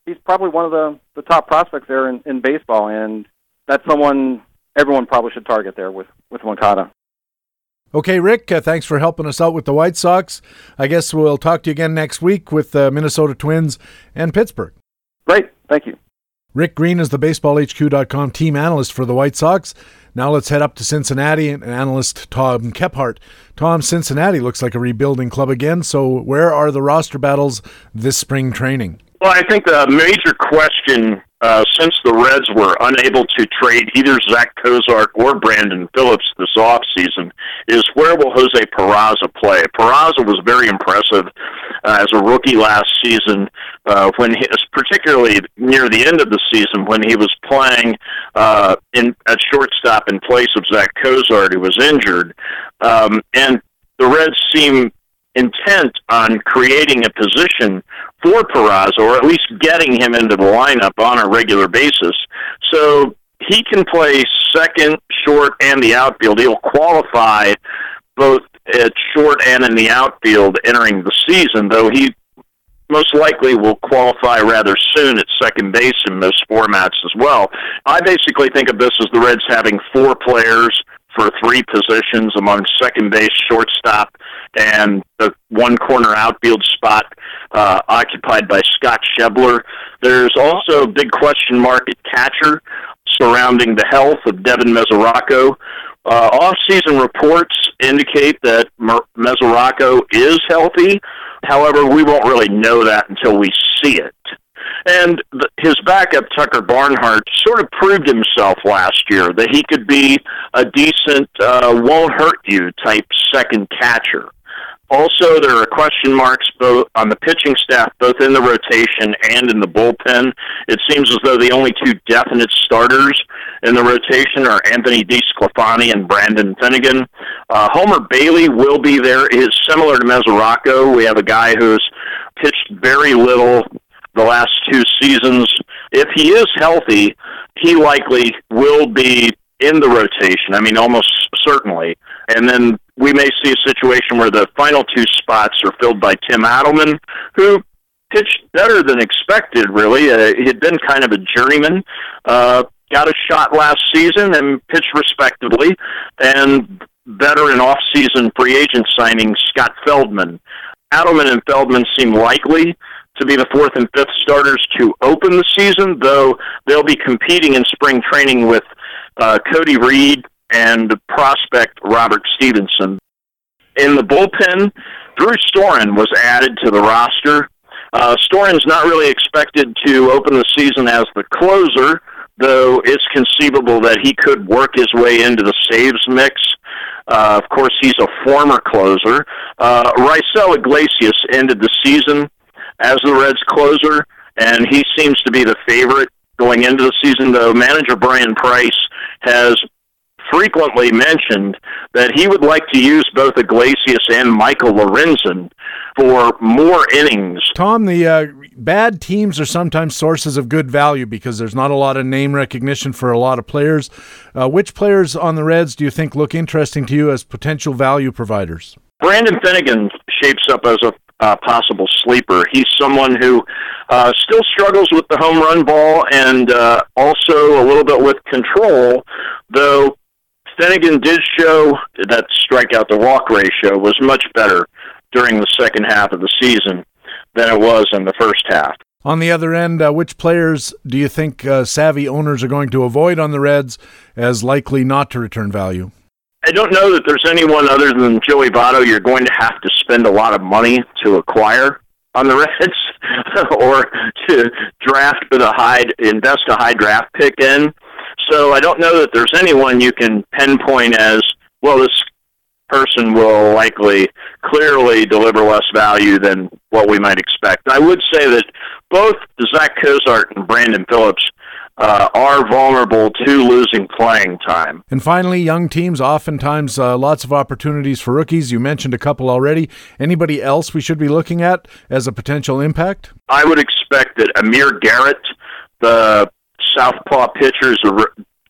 He's probably one of the the top prospects there in, in baseball, and that's someone everyone probably should target there with with Moncada. Okay, Rick, uh, thanks for helping us out with the White Sox. I guess we'll talk to you again next week with the uh, Minnesota Twins and Pittsburgh. Great. Thank you. Rick Green is the BaseballHQ.com team analyst for the White Sox. Now let's head up to Cincinnati and analyst Tom Kephart. Tom, Cincinnati looks like a rebuilding club again, so where are the roster battles this spring training? Well, I think the major question uh, since the Reds were unable to trade either Zach Cozart or Brandon Phillips this offseason is where will Jose Peraza play? Peraza was very impressive uh, as a rookie last season, uh, when he, particularly near the end of the season when he was playing uh, in at shortstop in place of Zach Cozart, who was injured, um, and the Reds seem intent on creating a position for Peraza, or at least getting him into the lineup on a regular basis. So he can play second, short, and the outfield. He'll qualify both at short and in the outfield entering the season, though he most likely will qualify rather soon at second base in most formats as well. I basically think of this as the Reds having four players for three positions among second base, shortstop, and the one corner outfield spot uh, occupied by Scott Schebler. There's also a big question mark at catcher surrounding the health of Devin Mesoraco. Uh, off-season reports indicate that Mesoraco is healthy. However, we won't really know that until we see it. And the, his backup, Tucker Barnhart, sort of proved himself last year that he could be a decent, uh, won't hurt you type second catcher. Also, there are question marks both on the pitching staff, both in the rotation and in the bullpen. It seems as though the only two definite starters in the rotation are Anthony DeSclafani and Brandon Finnegan. Uh, Homer Bailey will be there. Is similar to Mesoraco. We have a guy who's pitched very little the last two seasons. If he is healthy, he likely will be in the rotation. I mean, almost certainly. And then we may see a situation where the final two spots are filled by Tim Adleman, who pitched better than expected, really. Uh, he had been kind of a journeyman. Uh, got a shot last season and pitched respectably. And veteran off-season free agent signing Scott Feldman. Adleman and Feldman seem likely to be the fourth and fifth starters to open the season, though they'll be competing in spring training with uh, Cody Reed and prospect Robert Stephenson. In the bullpen, Drew Storen was added to the roster. Uh, Storen's not really expected to open the season as the closer, though it's conceivable that he could work his way into the saves mix. Uh, of course, he's a former closer. Uh, Raisel Iglesias ended the season as the Reds closer, and he seems to be the favorite going into the season, though manager Bryan Price has frequently mentioned that he would like to use both Iglesias and Michael Lorenzen for more innings. Tom, the uh, bad teams are sometimes sources of good value because there's not a lot of name recognition for a lot of players. Uh, which players on the Reds do you think look interesting to you as potential value providers? Brandon Finnegan shapes up as a uh, possible sleeper. He's someone who uh, still struggles with the home run ball and uh, also a little bit with control, though Finnegan did show that strikeout to walk ratio was much better during the second half of the season than it was in the first half. On the other end, uh, which players do you think uh, savvy owners are going to avoid on the Reds as likely not to return value? I don't know that there's anyone other than Joey Votto you're going to have to spend a lot of money to acquire on the Reds or to draft with a high invest a high draft pick in. So I don't know that there's anyone you can pinpoint as well. This person will likely clearly deliver less value than what we might expect. I would say that both Zach Cozart and Brandon Phillips uh, are vulnerable to losing playing time. And finally, young teams, oftentimes uh, lots of opportunities for rookies. You mentioned a couple already. Anybody else we should be looking at as a potential impact? I would expect that Amir Garrett, the southpaw pitcher, is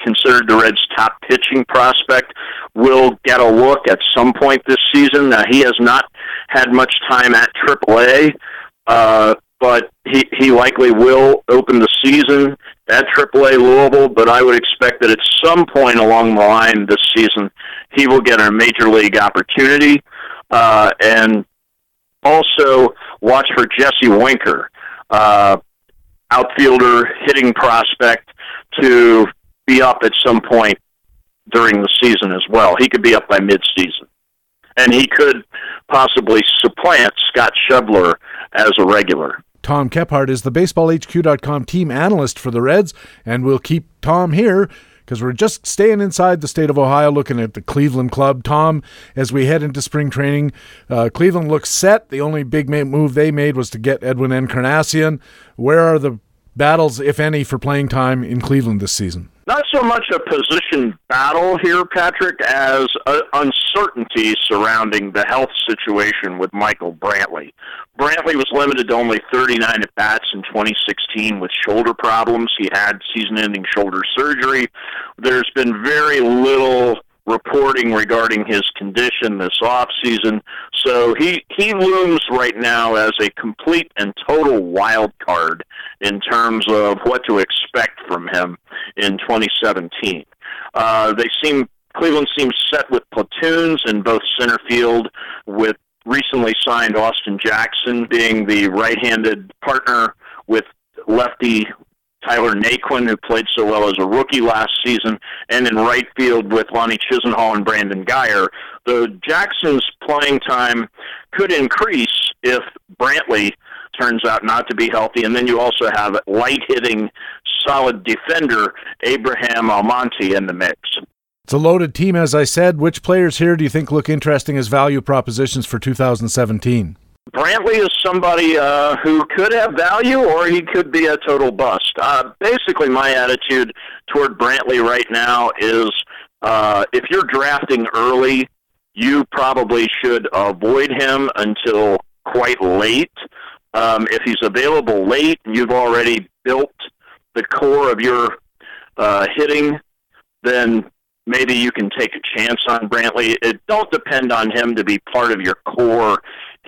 considered the Reds' top pitching prospect, will get a look at some point this season. Now, he has not had much time at AAA. Uh, but he he likely will open the season at AAA Louisville. But I would expect that at some point along the line this season, he will get a major league opportunity, uh, and also watch for Jesse Winker, uh, outfielder, hitting prospect, to be up at some point during the season as well. He could be up by midseason. And he could possibly supplant Scott Schebler as a regular. Tom Kephart is the BaseballHQ.com team analyst for the Reds, and we'll keep Tom here because we're just staying inside the state of Ohio looking at the Cleveland club. Tom, as we head into spring training, uh, Cleveland looks set. The only big move they made was to get Edwin Encarnacion. Where are the battles, if any, for playing time in Cleveland this season? So much a position battle here, Patrick, as uncertainty surrounding the health situation with Michael Brantley. Brantley was limited to only 39 at bats in 2016 with shoulder problems. He had season ending shoulder surgery. There's been very little reporting regarding his condition this off season. So he he looms right now as a complete and total wild card in terms of what to expect from him in 2017. Uh, they seem Cleveland seems set with platoons in both center field with recently signed Austin Jackson being the right-handed partner with lefty Tyler Naquin, who played so well as a rookie last season, and in right field with Lonnie Chisenhall and Brandon Guyer. The Jackson's playing time could increase if Brantley turns out not to be healthy, and then you also have light hitting, solid defender Abraham Almonte in the mix. It's a loaded team, as I said. Which players here do you think look interesting as value propositions for 2017? Brantley is somebody uh, who could have value, or he could be a total bust. Uh, basically, my attitude toward Brantley right now is uh, if you're drafting early, you probably should avoid him until quite late. Um, if he's available late, and you've already built the core of your uh, hitting, then maybe you can take a chance on Brantley. It don't depend on him to be part of your core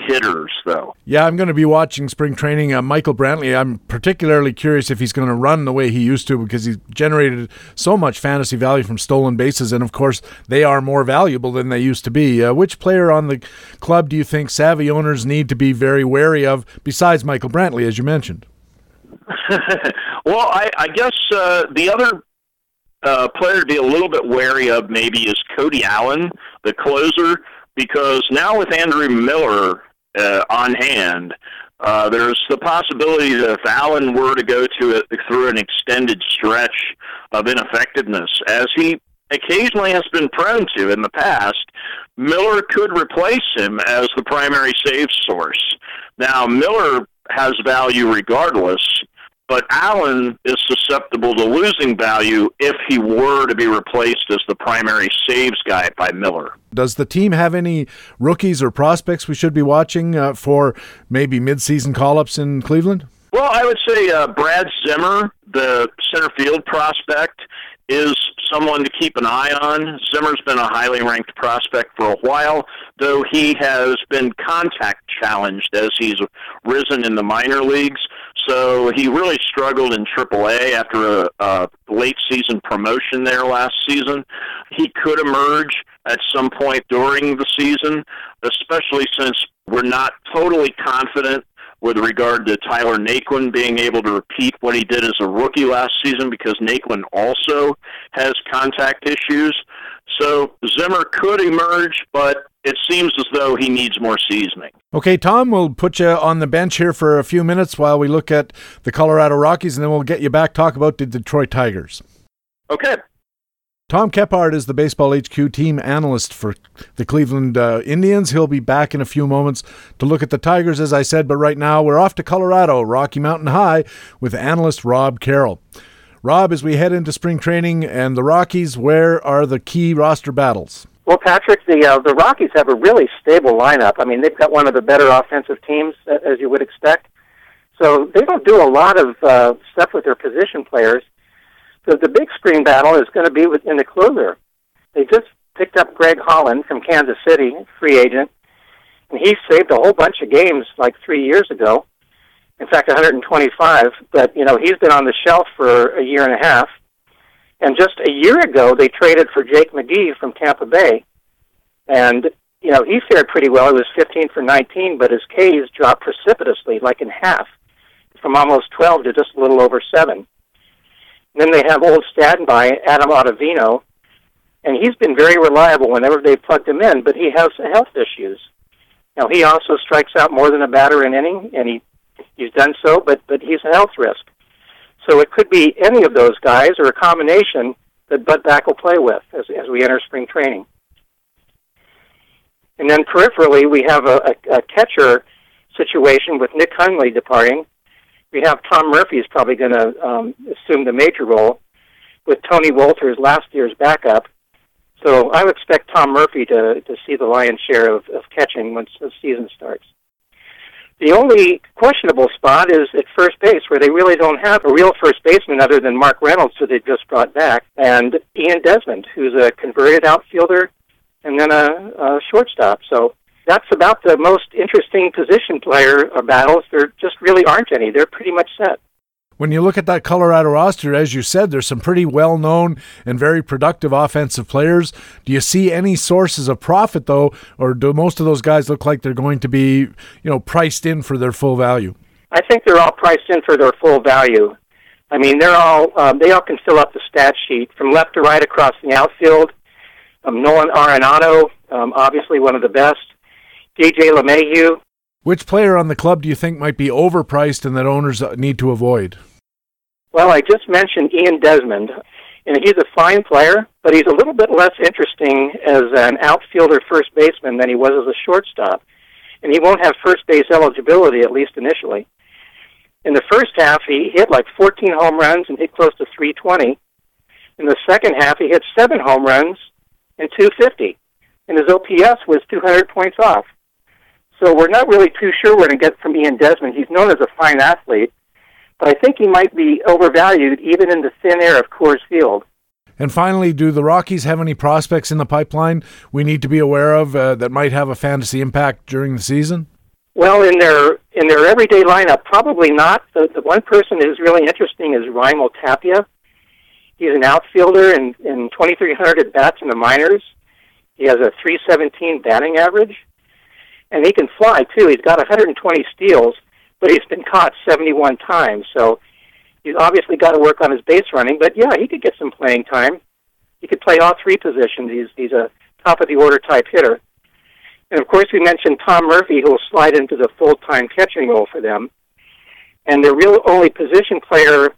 hitters, though. Yeah, I'm going to be watching spring training. Uh, Michael Brantley, I'm particularly curious if he's going to run the way he used to because he's generated so much fantasy value from stolen bases. And of course, they are more valuable than they used to be. Uh, which player on the club do you think savvy owners need to be very wary of besides Michael Brantley, as you mentioned? well, I, I guess uh, the other uh, player to be a little bit wary of maybe is Cody Allen, the closer because now with Andrew Miller uh, on hand, uh, there's the possibility that if Allen were to go to it through an extended stretch of ineffectiveness, as he occasionally has been prone to in the past, Miller could replace him as the primary save source. Now, Miller has value regardless, but Allen is susceptible to losing value if he were to be replaced as the primary saves guy by Miller. Does the team have any rookies or prospects we should be watching uh, for maybe midseason call ups in Cleveland? Well, I would say uh, Brad Zimmer, the center field prospect, is someone to keep an eye on. Zimmer's been a highly ranked prospect for a while, though he has been contact challenged as he's risen in the minor leagues. So he really struggled in AAA after a, a late season promotion there last season. He could emerge at some point during the season, especially since we're not totally confident with regard to Tyler Naquin being able to repeat what he did as a rookie last season because Naquin also has contact issues. So Zimmer could emerge, but it seems as though he needs more seasoning. Okay, Tom, we'll put you on the bench here for a few minutes while we look at the Colorado Rockies, and then we'll get you back talk about the Detroit Tigers. Okay. Tom Kephart is the Baseball HQ team analyst for the Cleveland uh, Indians. He'll be back in a few moments to look at the Tigers, as I said, but right now we're off to Colorado, Rocky Mountain High, with analyst Rob Carroll. Rob, as we head into spring training and the Rockies, where are the key roster battles? Well, Patrick, the uh, the Rockies have a really stable lineup. I mean, they've got one of the better offensive teams, as you would expect. So they don't do a lot of uh, stuff with their position players. So the big screen battle is going to be within the closer. They just picked up Greg Holland from Kansas City, free agent, and he saved a whole bunch of games like three years ago. In fact, 125. But you know, he's been on the shelf for a year and a half. And just a year ago, they traded for Jake McGee from Tampa Bay, and you know he fared pretty well. He was 15 for 19, but his Ks dropped precipitously, like in half, from almost 12 to just a little over seven. Then they have old standby Adam Ottavino, and he's been very reliable whenever they've plugged him in, but he has health issues. Now he also strikes out more than a batter in inning, and he he's done so, but but he's a health risk. So it could be any of those guys or a combination that Bud Black will play with as, as we enter spring training. And then peripherally, we have a, a, a catcher situation with Nick Hundley departing. We have Tom Murphy is probably going to um, assume the major role with Tony Wolters, last year's backup. So I would expect Tom Murphy to, to see the lion's share of, of catching once the season starts. The only questionable spot is at first base, where they really don't have a real first baseman other than Mark Reynolds, who they just brought back, and Ian Desmond, who's a converted outfielder and then a, a shortstop. So that's about the most interesting position player battles. There just really aren't any. They're pretty much set. When you look at that Colorado roster, as you said, there's some pretty well known and very productive offensive players. Do you see any sources of profit, though, or do most of those guys look like they're going to be, you know, priced in for their full value? I think they're all priced in for their full value. I mean, they're all um, they all can fill up the stat sheet from left to right across the outfield. Um, Nolan Arenado, um, obviously one of the best. DJ LeMahieu. Which player on the club do you think might be overpriced and that owners need to avoid? Well, I just mentioned Ian Desmond, and he's a fine player, but he's a little bit less interesting as an outfielder first baseman than he was as a shortstop. And he won't have first base eligibility, at least initially. In the first half, he hit like 14 home runs and hit close to 320. In the second half, he hit seven home runs and 250. And his OPS was 200 points off. So we're not really too sure we're going to get from Ian Desmond. He's known as a fine athlete, but I think he might be overvalued even in the thin air of Coors Field. And finally, do the Rockies have any prospects in the pipeline we need to be aware of uh, that might have a fantasy impact during the season? Well, in their in their everyday lineup, probably not. The, the one person who's really interesting is Raimel Tapia. He's an outfielder in, in 2,300 at bats in the minors. He has a 317 batting average, and he can fly too. He's got 120 steals, but he's been caught 71 times. So he's obviously got to work on his base running. But yeah, he could get some playing time. He could play all three positions. He's he's a top of the order type hitter. And of course, we mentioned Tom Murphy, who will slide into the full time catching role for them. And the real only position player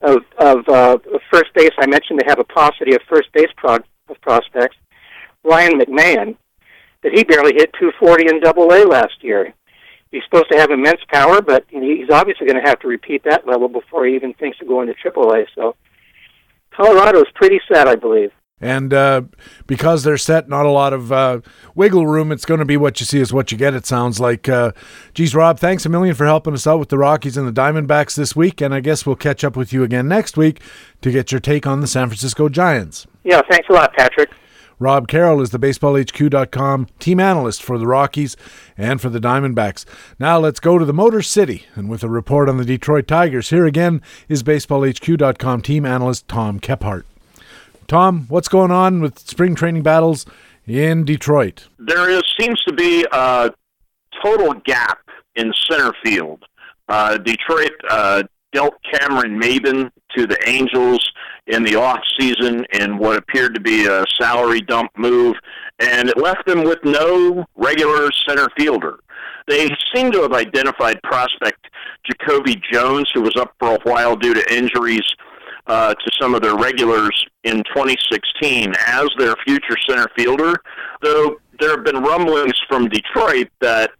of of uh, first base, I mentioned they have a paucity of first base pro- of prospects. Ryan McMahon, that he barely hit 240 in Double A last year. He's supposed to have immense power, but he's obviously going to have to repeat that level before he even thinks of going to Triple A. So Colorado's pretty set, I believe. And uh, because they're set, not a lot of uh, wiggle room. It's going to be what you see is what you get. It sounds like. Uh, geez, Rob, thanks a million for helping us out with the Rockies and the Diamondbacks this week. And I guess we'll catch up with you again next week to get your take on the San Francisco Giants. Yeah, thanks a lot, Patrick. Rob Carroll is the BaseballHQ.com team analyst for the Rockies and for the Diamondbacks. Now let's go to the Motor City, and with a report on the Detroit Tigers, here again is BaseballHQ.com team analyst Tom Kephart. Tom, what's going on with spring training battles in Detroit? There is seems to be a total gap in center field. Uh, Detroit uh, dealt Cameron Maybin to the Angels in the off season in what appeared to be a salary dump move, and it left them with no regular center fielder. They seem to have identified prospect Jacoby Jones, who was up for a while due to injuries uh, to some of their regulars in 2016 as their future center fielder. Though there have been rumblings from Detroit that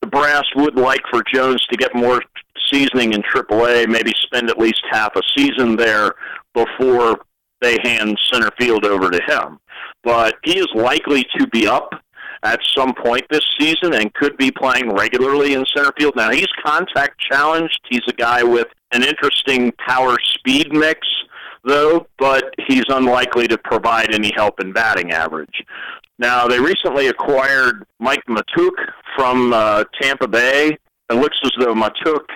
the brass would like for Jones to get more seasoning in AAA, maybe spend at least half a season there before they hand center field over to him. But he is likely to be up at some point this season and could be playing regularly in center field. Now, he's contact challenged. He's a guy with an interesting power speed mix, though, but he's unlikely to provide any help in batting average. Now, they recently acquired Mike Mahtook from uh, Tampa Bay. It looks as though Mahtook,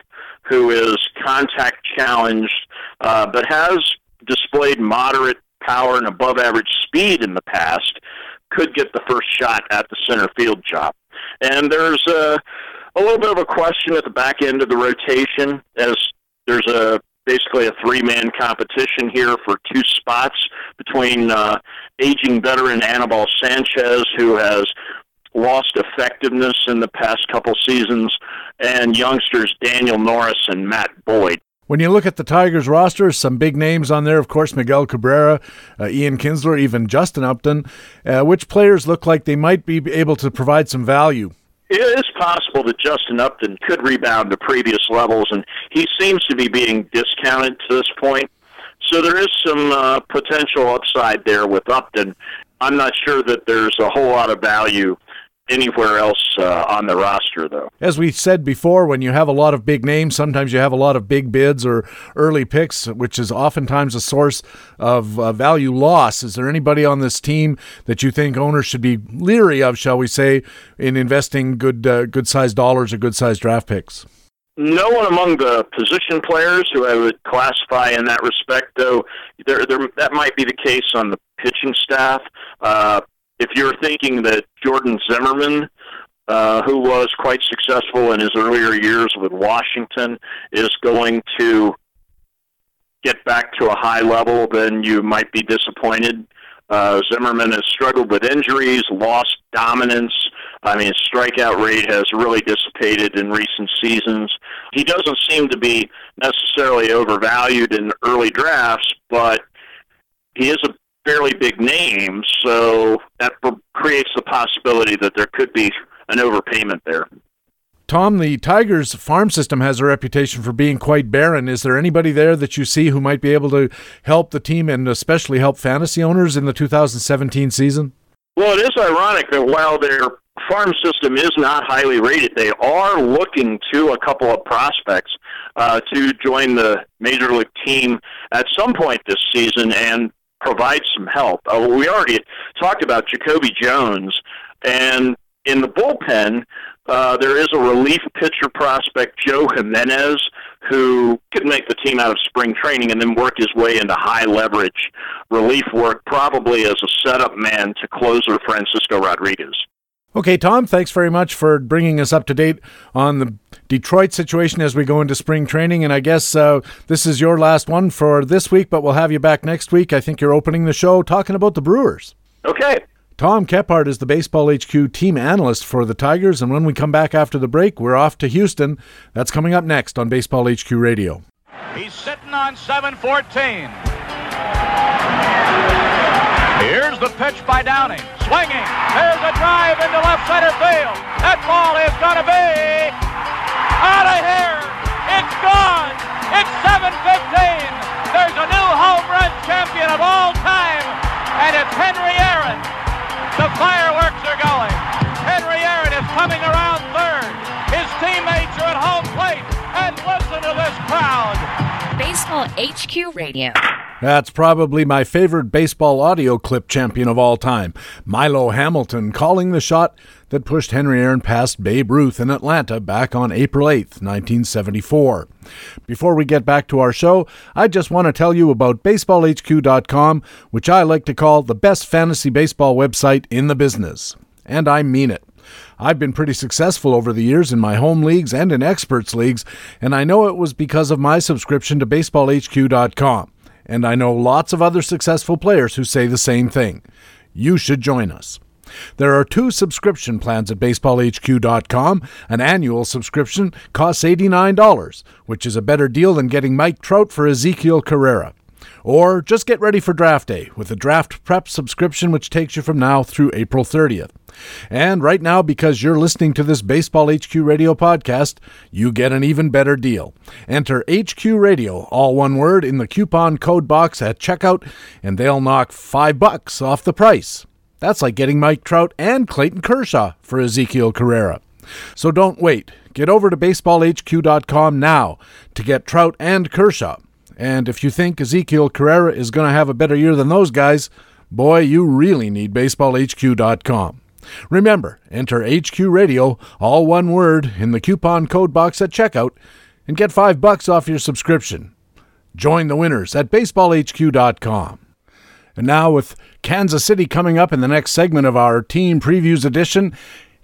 who is contact challenged, uh, but has displayed moderate power and above average speed in the past, could get the first shot at the center field job. And there's a, a little bit of a question at the back end of the rotation as there's a basically a three man competition here for two spots between uh, aging veteran Anibal Sanchez, who has lost effectiveness in the past couple seasons, and youngsters Daniel Norris and Matt Boyd. When you look at the Tigers roster, some big names on there, of course, Miguel Cabrera, uh, Ian Kinsler, even Justin Upton. Uh, which players look like they might be able to provide some value? It is possible that Justin Upton could rebound to previous levels, and he seems to be being discounted to this point. So there is some uh, potential upside there with Upton. I'm not sure that there's a whole lot of value anywhere else uh, on the roster, though. As we said before, when you have a lot of big names, sometimes you have a lot of big bids or early picks, which is oftentimes a source of uh, value loss. Is there anybody on this team that you think owners should be leery of, shall we say, in investing good uh, good sized dollars or good sized draft picks? No one among the position players who I would classify in that respect, though. There, there, that might be the case on the pitching staff. Uh, if you're thinking that Jordan Zimmermann, uh, who was quite successful in his earlier years with Washington, is going to get back to a high level, then you might be disappointed. Uh, Zimmermann has struggled with injuries, lost dominance. I mean, his strikeout rate has really dissipated in recent seasons. He doesn't seem to be necessarily overvalued in early drafts, but he is a fairly big names, so that creates the possibility that there could be an overpayment there. Tom, the Tigers farm system has a reputation for being quite barren. Is there anybody there that you see who might be able to help the team and especially help fantasy owners in the 2017 season? Well, it is ironic that while their farm system is not highly rated, they are looking to a couple of prospects uh, to join the major league team at some point this season, and provide some help. Uh, we already talked about Jacoby Jones, and in the bullpen, uh, there is a relief pitcher prospect, Joe Jimenez, who could make the team out of spring training and then work his way into high leverage relief work, probably as a setup man to closer Francisco Rodriguez. Okay, Tom, thanks very much for bringing us up to date on the Detroit situation as we go into spring training. And I guess uh, this is your last one for this week, but we'll have you back next week. I think you're opening the show talking about the Brewers. Okay. Tom Kephart is the Baseball HQ team analyst for the Tigers. And when we come back after the break, we're off to Houston. That's coming up next on Baseball HQ Radio. He's sitting on 714. Here's the pitch by Downing. Swinging. There's a drive into left center field. That ball is going to be out of here. It's gone. It's 7:15. There's a new home run champion of all time, and it's Henry Aaron. The fireworks are going. Henry Aaron is coming around third. His teammates are at home plate, and listen to this crowd. Baseball HQ Radio. That's probably my favorite baseball audio clip champion of all time, Milo Hamilton, calling the shot that pushed Henry Aaron past Babe Ruth in Atlanta back on April 8, 1974. Before we get back to our show, I just want to tell you about BaseballHQ.com, which I like to call the best fantasy baseball website in the business. And I mean it. I've been pretty successful over the years in my home leagues and in experts leagues, and I know it was because of my subscription to BaseballHQ.com and I know lots of other successful players who say the same thing. You should join us. There are two subscription plans at baseballhq.com. An annual subscription costs $89, which is a better deal than getting Mike Trout for Ezekiel Carrera. Or just get ready for draft day with a draft prep subscription which takes you from now through April 30th. And right now, because you're listening to this Baseball HQ Radio podcast, you get an even better deal. Enter HQ Radio, all one word, in the coupon code box at checkout, and they'll knock five bucks off the price. That's like getting Mike Trout and Clayton Kershaw for Ezekiel Carrera. So don't wait. Get over to baseballhq.com now to get Trout and Kershaw. And if you think Ezekiel Carrera is going to have a better year than those guys, boy, you really need baseballhq.com. Remember, enter HQ Radio, all one word, in the coupon code box at checkout and get 5 bucks off your subscription. Join the winners at baseballhq.com. And now with Kansas City coming up in the next segment of our team previews edition,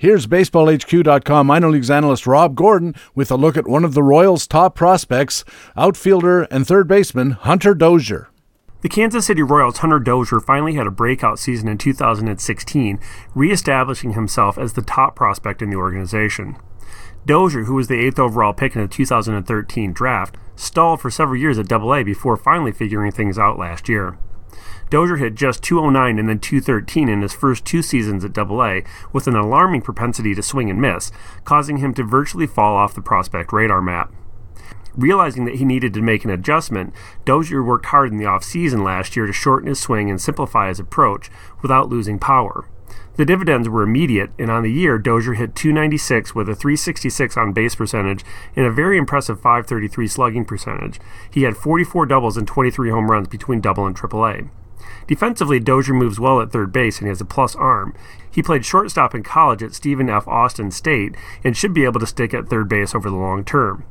Here's BaseballHQ.com minor leagues analyst Rob Gordon with a look at one of the Royals' top prospects, outfielder and third baseman Hunter Dozier. The Kansas City Royals' Hunter Dozier finally had a breakout season in 2016, reestablishing himself as the top prospect in the organization. Dozier, who was the eighth overall pick in the 2013 draft, stalled for several years at AA before finally figuring things out last year. Dozier hit just 209 and then 213 in his first two seasons at AA, with an alarming propensity to swing and miss, causing him to virtually fall off the prospect radar map. Realizing that he needed to make an adjustment, Dozier worked hard in the offseason last year to shorten his swing and simplify his approach without losing power. The dividends were immediate, and on the year, Dozier hit 296 with a 366 on base percentage and a very impressive 533 slugging percentage. He had 44 doubles and 23 home runs between double and AAA. Defensively, Dozier moves well at third base and he has a plus arm. He played shortstop in college at Stephen F. Austin State and should be able to stick at third base over the long term.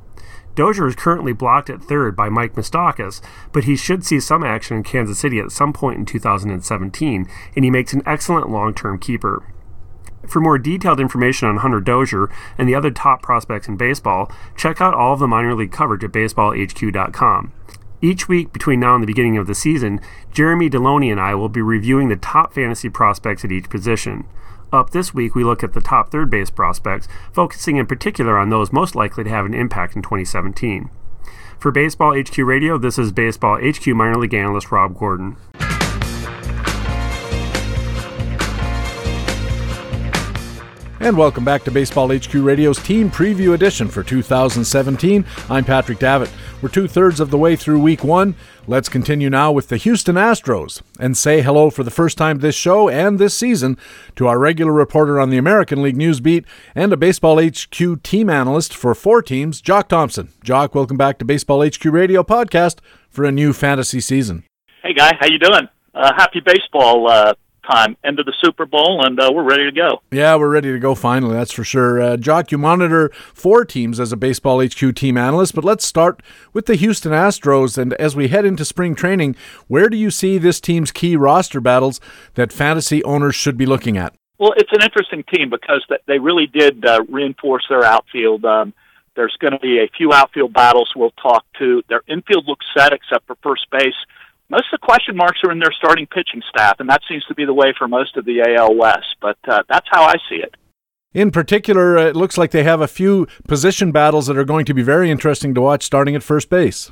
Dozier is currently blocked at third by Mike Moustakas, but he should see some action in Kansas City at some point in 2017, and he makes an excellent long term keeper. For more detailed information on Hunter Dozier and the other top prospects in baseball, check out all of the minor league coverage at baseballhq.com. Each week between now and the beginning of the season, Jeremy Deloney and I will be reviewing the top fantasy prospects at each position. Up this week, we look at the top third base prospects, focusing in particular on those most likely to have an impact in 2017. For Baseball HQ Radio, this is Baseball HQ minor league analyst Rob Gordon. And welcome back to Baseball HQ Radio's Team Preview Edition for 2017. I'm Patrick Davitt. We're two thirds of the way through week one. Let's continue now with the Houston Astros and say hello for the first time this show and this season to our regular reporter on the American League News Beat and a Baseball HQ team analyst for four teams, Jock Thompson. Jock, welcome back to Baseball HQ Radio podcast for a new fantasy season. Hey, guy, how you doing? Uh, happy baseball uh, time, end of the Super Bowl, and uh, we're ready to go. Yeah, we're ready to go finally, that's for sure. Uh, Jock, you monitor four teams as a Baseball HQ team analyst, but let's start with the Houston Astros. And as we head into spring training, where do you see this team's key roster battles that fantasy owners should be looking at? Well, it's an interesting team because they really did uh, reinforce their outfield. Um, there's going to be a few outfield battles we'll talk to. Their infield looks set except for first base most of the question marks are in their starting pitching staff, and that seems to be the way for most of the AL West. But uh, that's how I see it. In particular, it looks like they have a few position battles that are going to be very interesting to watch starting at first base.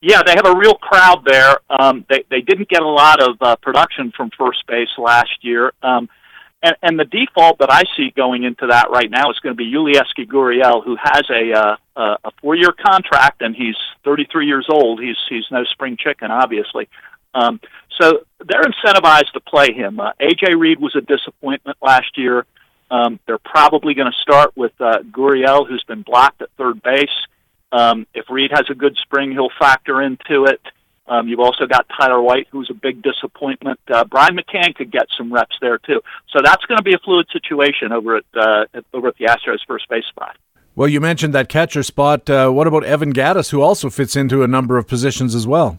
Yeah, they have a real crowd there. Um, they they didn't get a lot of uh, production from first base last year. Um, and, and the default that I see going into that right now is going to be Yulieski Gurriel, who has a uh, a four-year contract, and he's 33 years old. He's he's no spring chicken, obviously. Um, so they're incentivized to play him. Uh, AJ Reed was a disappointment last year. Um, they're probably going to start with uh, Gurriel, who's been blocked at third base. Um, if Reed has a good spring, he'll factor into it. Um, you've also got Tyler White, who's a big disappointment. Uh, Brian McCann could get some reps there too. So that's going to be a fluid situation over at, uh, at over at the Astros first base spot. Well, you mentioned that catcher spot. Uh, what about Evan Gattis, who also fits into a number of positions as well?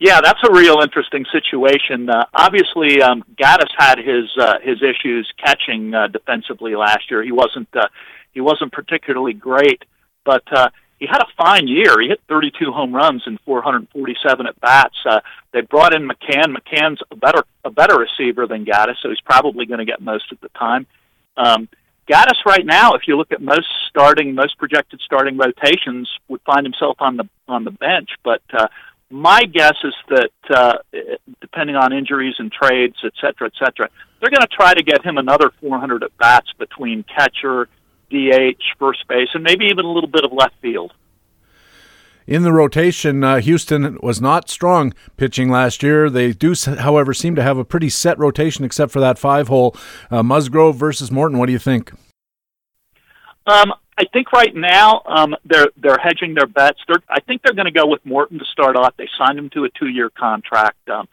Yeah, that's a real interesting situation. Uh, obviously, um, Gattis had his uh, his issues catching uh, defensively last year. He wasn't uh, he wasn't particularly great, but uh, he had a fine year. He hit 32 home runs and 447 at bats. Uh, they brought in McCann. McCann's a better a better receiver than Gattis, so he's probably going to get most of the time. Um, Gattis right now, if you look at most starting, most projected starting rotations, would find himself on the on the bench. But uh, my guess is that uh, depending on injuries and trades, et cetera, et cetera, they're going to try to get him another 400 at bats between catcher, DH, first base, and maybe even a little bit of left field. In the rotation, uh, Houston was not strong pitching last year. They do, however, seem to have a pretty set rotation except for that five hole. Uh, Musgrove versus Morton, what do you think? Um, I think right now um, they're they're hedging their bets. They're, I think they're going to go with Morton to start off. They signed him to a two-year contract. Um,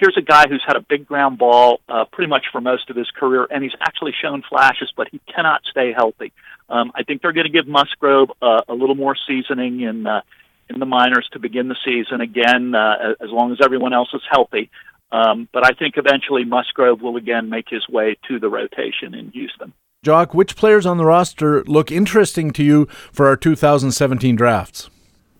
here's a guy who's had a big ground ball uh, pretty much for most of his career, and he's actually shown flashes, but he cannot stay healthy. Um, I think they're going to give Musgrove uh, a little more seasoning in uh, in the minors to begin the season again, uh, as long as everyone else is healthy. Um, but I think eventually Musgrove will again make his way to the rotation in Houston. Jock, which players on the roster look interesting to you for our 2017 drafts?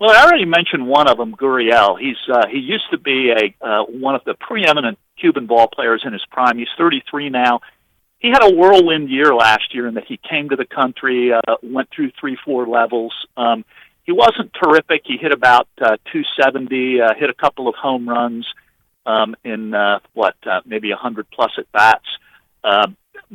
Well, I already mentioned one of them, Gurriel. He's uh, he used to be a uh, one of the preeminent Cuban ball players in his prime. He's 33 now. He had a whirlwind year last year in that he came to the country, uh, went through three, four levels. Um, he wasn't terrific. He hit about uh, 270, uh, hit a couple of home runs um, in uh, what uh, maybe 100 plus at bats. Uh,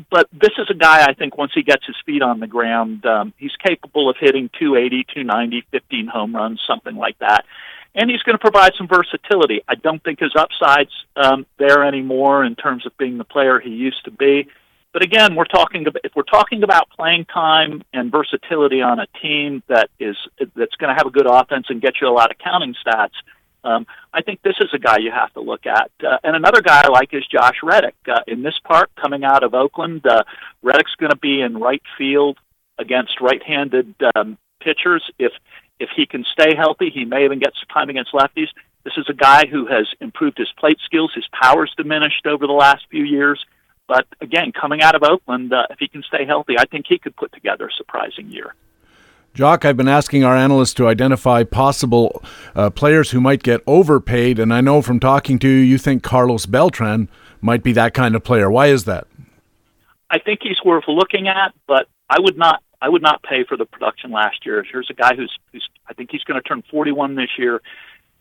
but this is a guy I think once he gets his feet on the ground, um, he's capable of hitting 280, 290, 15 home runs, something like that. And he's going to provide some versatility. I don't think his upside's um, there anymore in terms of being the player he used to be. But again, we're talking about, if we're talking about playing time and versatility on a team that is that's going to have a good offense and get you a lot of counting stats, um, I think this is a guy you have to look at. Uh, and another guy I like is Josh Reddick. Uh, in this part, coming out of Oakland, uh, Reddick's going to be in right field against right-handed um, pitchers. If if he can stay healthy, he may even get some time against lefties. This is a guy who has improved his plate skills. His power's diminished over the last few years. But again, coming out of Oakland, uh, if he can stay healthy, I think he could put together a surprising year. Jock, I've been asking our analysts to identify possible uh, players who might get overpaid, and I know from talking to you, you think Carlos Beltran might be that kind of player. Why is that? I think he's worth looking at, but I would not. I would not pay for the production last year. Here's a guy who's, who's I think he's going to turn 41 this year.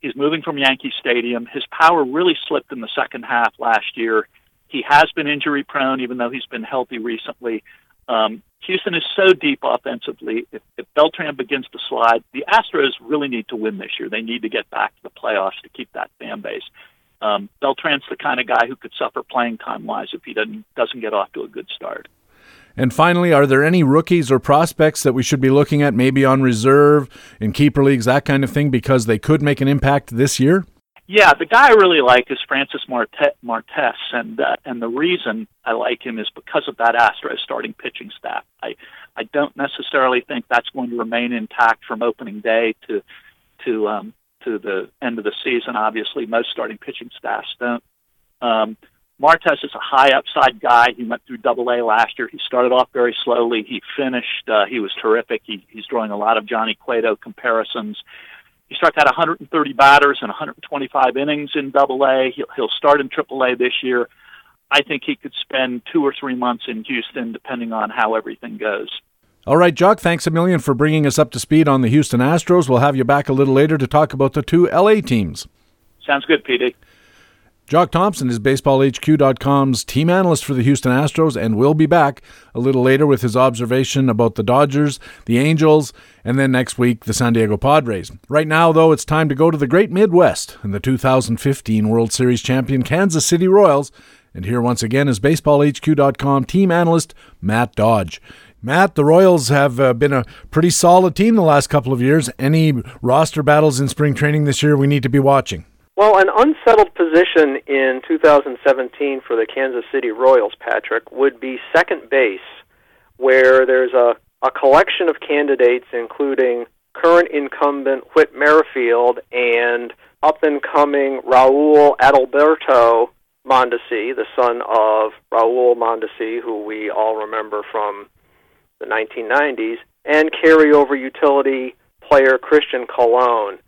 He's moving from Yankee Stadium. His power really slipped in the second half last year. He has been injury prone, even though he's been healthy recently. Um, Houston is so deep offensively. If, if Beltran begins to slide, the Astros really need to win this year. They need to get back to the playoffs to keep that fan base. Um, Beltran's the kind of guy who could suffer playing time wise if he doesn't doesn't get off to a good start. And finally, are there any rookies or prospects that we should be looking at, maybe on reserve in keeper leagues, that kind of thing, because they could make an impact this year? Yeah, the guy I really like is Francis Marte- Martes, and uh, and the reason I like him is because of that Astros starting pitching staff. I I don't necessarily think that's going to remain intact from opening day to to um, to the end of the season. Obviously, most starting pitching staffs don't. Um, Martes is a high upside guy. He went through Double A last year. He started off very slowly. He finished. Uh, he was terrific. He, he's drawing a lot of Johnny Cueto comparisons. He struck out 130 batters and 125 innings in Double A. He'll, he'll start in Triple A this year. I think he could spend two or three months in Houston, depending on how everything goes. All right, Jock, thanks a million for bringing us up to speed on the Houston Astros. We'll have you back a little later to talk about the two LA teams. Sounds good, PD. Jock Thompson is BaseballHQ.com's team analyst for the Houston Astros and will be back a little later with his observation about the Dodgers, the Angels, and then next week the San Diego Padres. Right now, though, it's time to go to the great Midwest and the 2015 World Series champion Kansas City Royals. And here once again is BaseballHQ.com team analyst Matt Dodge. Matt, the Royals have uh, been a pretty solid team the last couple of years. Any roster battles in spring training this year we need to be watching? Well, an unsettled position in 2017 for the Kansas City Royals, Patrick, would be second base, where there's a, a collection of candidates, including current incumbent Whit Merrifield and up and coming Raul Adalberto Mondesi, the son of Raul Mondesi, who we all remember from the 1990s, and carryover utility player Christian Colon.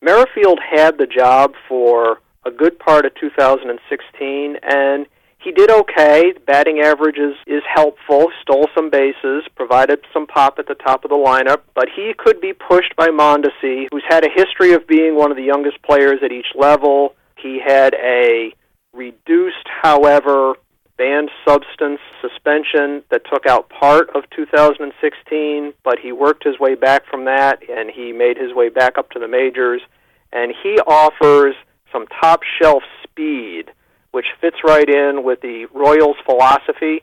Merrifield had the job for a good part of 2016, and he did okay. Batting average is, is helpful, stole some bases, provided some pop at the top of the lineup, but he could be pushed by Mondesi, who's had a history of being one of the youngest players at each level. He had a reduced, however, banned substance suspension that took out part of 2016, but he worked his way back from that and he made his way back up to the majors. And he offers some top shelf speed which fits right in with the Royals' philosophy.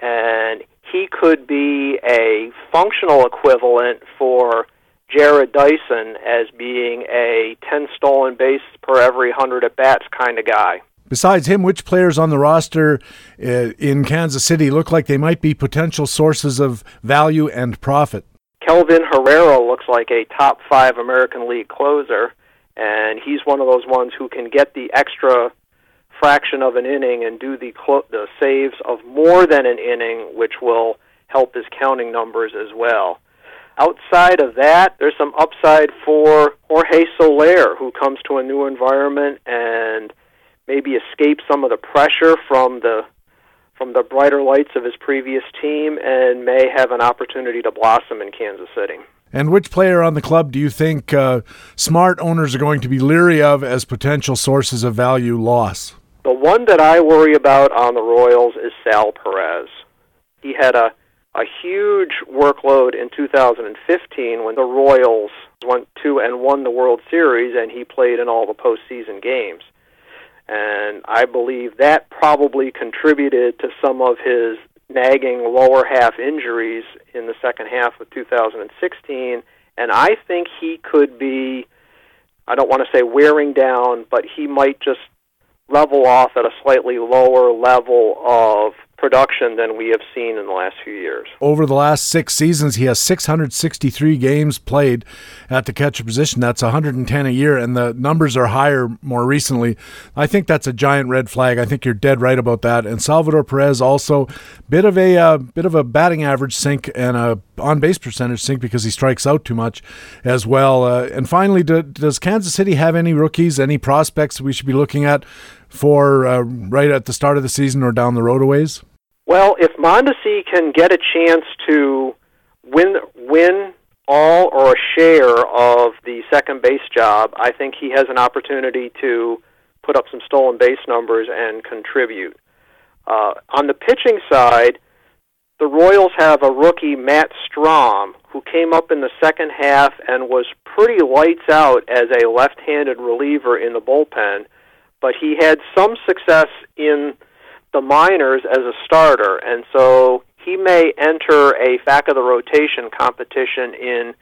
And he could be a functional equivalent for Jarrod Dyson as being a 10 stolen base per every 100 at bats kind of guy. Besides him, which players on the roster uh, in Kansas City look like they might be potential sources of value and profit? Kelvin Herrera looks like a top five American League closer, and he's one of those ones who can get the extra fraction of an inning and do the clo- the saves of more than an inning, which will help his counting numbers as well. Outside of that, there's some upside for Jorge Soler, who comes to a new environment and maybe escape some of the pressure from the from the brighter lights of his previous team and may have an opportunity to blossom in Kansas City. And which player on the club do you think uh, smart owners are going to be leery of as potential sources of value loss? The one that I worry about on the Royals is Sal Perez. He had a a huge workload in 2015 when the Royals went to and won the World Series, and he played in all the postseason games. And I believe that probably contributed to some of his nagging lower half injuries in the second half of 2016. And I think he could be, I don't want to say wearing down, but he might just level off at a slightly lower level of production than we have seen in the last few years. Over the last six seasons, he has 663 games played at the catcher position. That's 110 a year, and the numbers are higher more recently. I think that's a giant red flag. I think you're dead right about that. And Salvador Perez also bit of a uh, bit of a batting average sink and a on base percentage sink because he strikes out too much as well. Uh, and finally, do, does Kansas City have any rookies, any prospects we should be looking at for uh, right at the start of the season or down the road a ways? Well, if Mondesi can get a chance to win win all or a share of the second base job, I think he has an opportunity to put up some stolen base numbers and contribute. Uh, on the pitching side, the Royals have a rookie, Matt Strahm, who came up in the second half and was pretty lights out as a left handed reliever in the bullpen, but he had some success in the minors as a starter, and so he may enter a back of the rotation competition in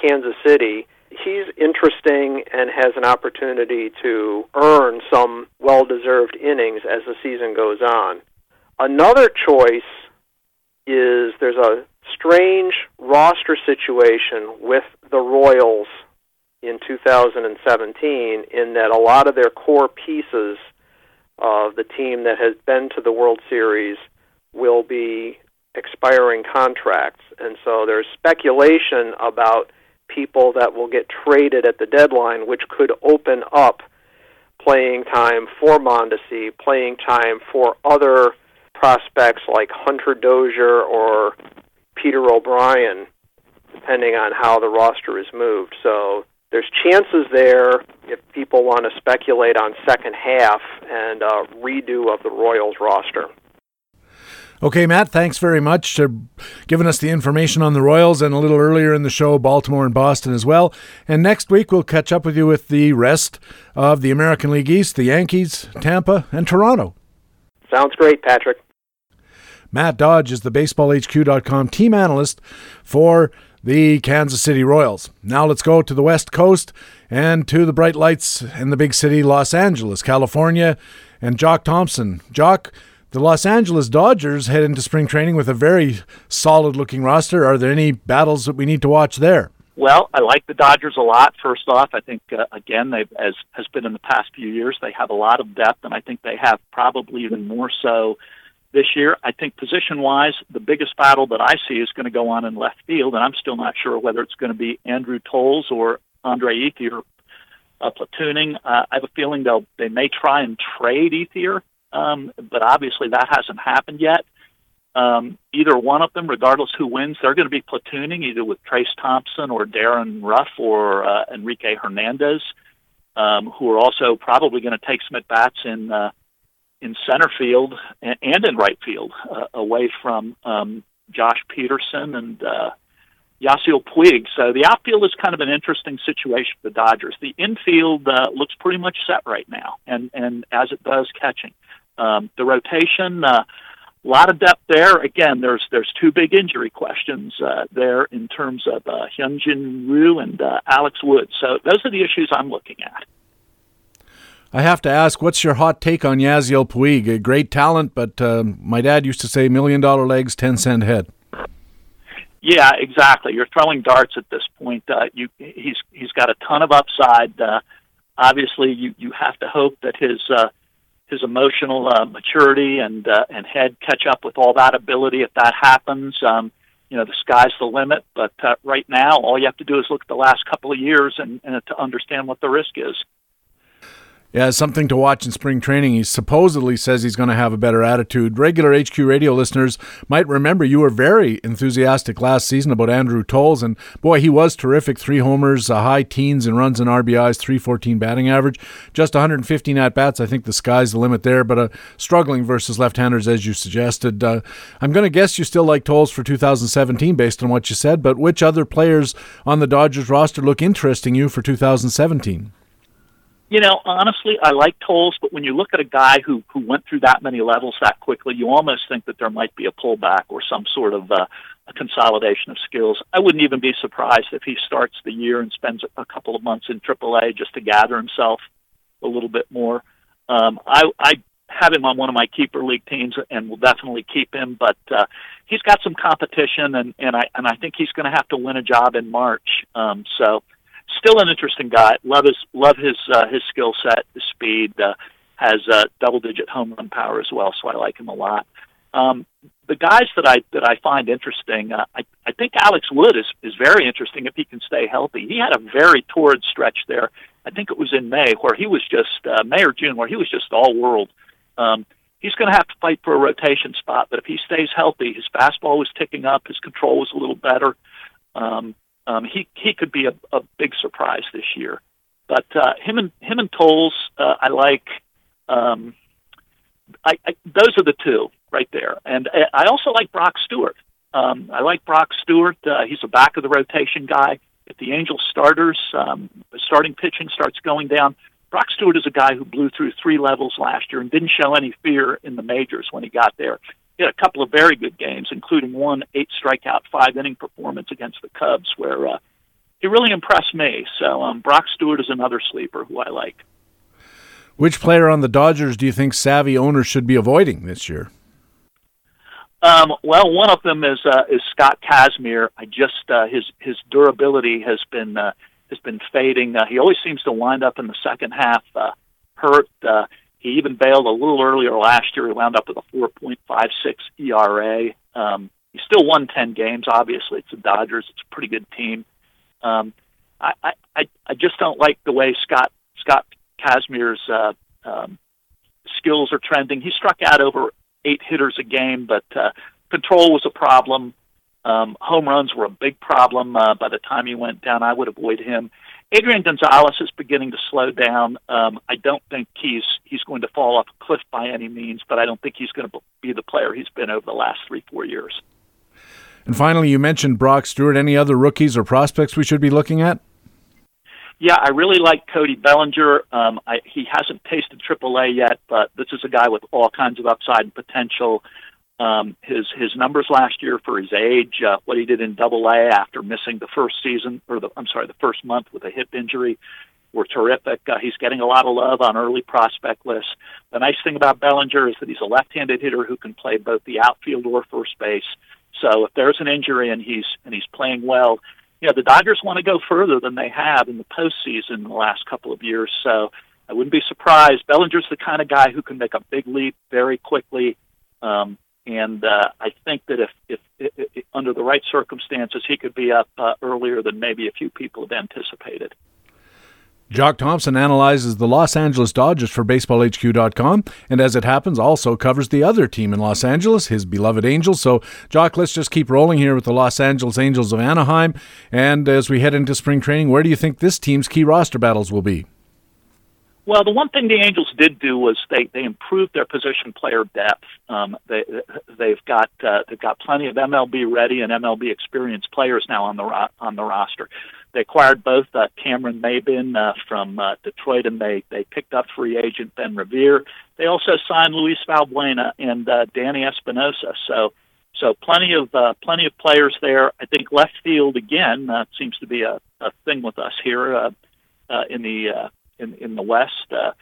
Kansas City. He's interesting and has an opportunity to earn some well deserved innings as the season goes on. Another choice is there's a strange roster situation with the Royals in 2017 in that a lot of their core pieces of the team that has been to the World Series will be expiring contracts. And so there's speculation about people that will get traded at the deadline, which could open up playing time for Mondesi, playing time for other prospects like Hunter Dozier or Peter O'Brien, depending on how the roster is moved. So there's chances there if people want to speculate on second half and uh, redo of the Royals roster. Okay, Matt, thanks very much for giving us the information on the Royals and a little earlier in the show, Baltimore and Boston as well. And next week, we'll catch up with you with the rest of the American League East, the Yankees, Tampa, and Toronto. Sounds great, Patrick. Matt Dodge is the BaseballHQ.com team analyst for the Kansas City Royals. Now let's go to the West Coast and to the bright lights in the big city, Los Angeles, California, and Jock Thompson. Jock, the Los Angeles Dodgers head into spring training with a very solid looking roster. Are there any battles that we need to watch there? Well, I like the Dodgers a lot. First off, I think uh, again they as has been in the past few years, they have a lot of depth, and I think they have probably even more so this year. I think position wise, the biggest battle that I see is going to go on in left field, and I'm still not sure whether it's going to be Andrew Toles or Andre Ethier uh, platooning. Uh, I have a feeling they'll they may try and trade Ethier um, but obviously that hasn't happened yet. Um, either one of them, regardless who wins, they're going to be platooning either with Trayce Thompson or Darin Ruf or uh, Enrique Hernandez, um, who are also probably going to take some at bats in uh, in center field and, in right field, uh, away from um, Joc Pederson and uh, Yasiel Puig. So the outfield is kind of an interesting situation for the Dodgers. The infield uh, looks pretty much set right now, and and as it does catching. Um, the rotation, uh, a lot of depth there. Again, there's there's two big injury questions uh, there in terms of uh, Hyunjin Ryu and uh, Alex Wood. So those are the issues I'm looking at. I have to ask, what's your hot take on Yasiel Puig? A great talent, but uh, my dad used to say million dollar legs, ten cent head. Yeah, exactly. You're throwing darts at this point. Uh, you, he's he's got a ton of upside. Uh, obviously, you you have to hope that his uh, his emotional uh, maturity and uh, and head catch up with all that ability. If that happens, um, you know the sky's the limit. But uh, right now, all you have to do is look at the last couple of years and, and to understand what the risk is. Yeah, something to watch in spring training. He supposedly says he's going to have a better attitude. Regular HQ radio listeners might remember you were very enthusiastic last season about Andrew Toles, and boy, he was terrific. Three homers, a high teens and runs and RBIs, 314 batting average, just 115 at bats. I think the sky's the limit there, but uh, struggling versus left handers, as you suggested. Uh, I'm going to guess you still like Toles for 2017 based on what you said, but which other players on the Dodgers roster look interesting you for 2017? You know, honestly, I like Toles, but when you look at a guy who who went through that many levels that quickly, you almost think that there might be a pullback or some sort of uh, a consolidation of skills. I wouldn't even be surprised if he starts the year and spends a couple of months in AAA just to gather himself a little bit more. Um, I, I have him on one of my keeper league teams and will definitely keep him, but uh, he's got some competition, and and I and I think he's going to have to win a job in March. Um, so still an interesting guy. Love his love his uh, his skill set, his speed. Uh, has uh, double digit home run power as well, so I like him a lot. Um, the guys that I that I find interesting, uh, I I think Alex Wood is is very interesting if he can stay healthy. He had a very torrid stretch there. I think it was in May where he was just uh, May or June where he was just all world. Um, he's going to have to fight for a rotation spot, but if he stays healthy, his fastball was ticking up, his control was a little better. Um, um, he he could be a, a big surprise this year. But uh, him and him and Toles, uh, I like. Um, I, I, those are the two right there, and uh, I also like Brock Stewart. Um, I like Brock Stewart. Uh, he's a back of the rotation guy. If the Angels starters um, starting pitching starts going down, Brock Stewart is a guy who blew through three levels last year and didn't show any fear in the majors when he got there. He had a couple of very good games, including one eight strikeout, five inning performance against the Cubs, where uh, he really impressed me. So um, Brock Stewart is another sleeper who I like. Which player on the Dodgers do you think savvy owners should be avoiding this year? Um, well, one of them is uh, is Scott Kazmir. I just uh, his his durability has been uh, has been fading. Uh, he always seems to wind up in the second half uh, hurt. Uh, he even bailed a little earlier last year. He wound up with a 4.56 ERA. Um, he still won 10 games. Obviously, it's the Dodgers. It's a pretty good team. Um, I, I I just don't like the way Scott Scott Kazmir's uh, um, skills are trending. He struck out over eight hitters a game, but uh, control was a problem. Um, home runs were a big problem. Uh, by the time he went down, I would avoid him. Adrian Gonzalez is beginning to slow down. Um, I don't think he's he's going to fall off a cliff by any means, but I don't think he's going to be the player he's been over the last three four years. And finally, you mentioned Brock Stewart. Any other rookies or prospects we should be looking at? Yeah, I really like Cody Bellinger. Um, I, he hasn't tasted AAA yet, but this is a guy with all kinds of upside and potential. Um, his his numbers last year for his age, uh, what he did in Double A after missing the first season or the I'm sorry the first month with a hip injury, were terrific. Uh, he's getting a lot of love on early prospect lists. The nice thing about Bellinger is that he's a left-handed hitter who can play both the outfield or first base. So if there's an injury and he's and he's playing well, you know the Dodgers want to go further than they have in the postseason in the last couple of years. So I wouldn't be surprised. Bellinger's the kind of guy who can make a big leap very quickly. Um, and uh, I think that if, if, if, if under the right circumstances, he could be up uh, earlier than maybe a few people have anticipated. Jock Thompson analyzes the Los Angeles Dodgers for BaseballHQ.com, and as it happens, also covers the other team in Los Angeles, his beloved Angels. So, Jock, let's just keep rolling here with the Los Angeles Angels of Anaheim. And as we head into spring training, where do you think this team's key roster battles will be? Well, the one thing the Angels did do was they they improved their position player depth. Um, they they've got uh, they've got plenty of MLB ready and MLB experienced players now on the ro- on the roster. They acquired both uh, Cameron Maybin uh, from uh, Detroit, and they they picked up free agent Ben Revere. They also signed Luis Valbuena and uh, Danny Espinosa. So so plenty of uh, plenty of players there. I think left field again uh, seems to be a, a thing with us here uh, uh, in the uh, in in the West. Uh,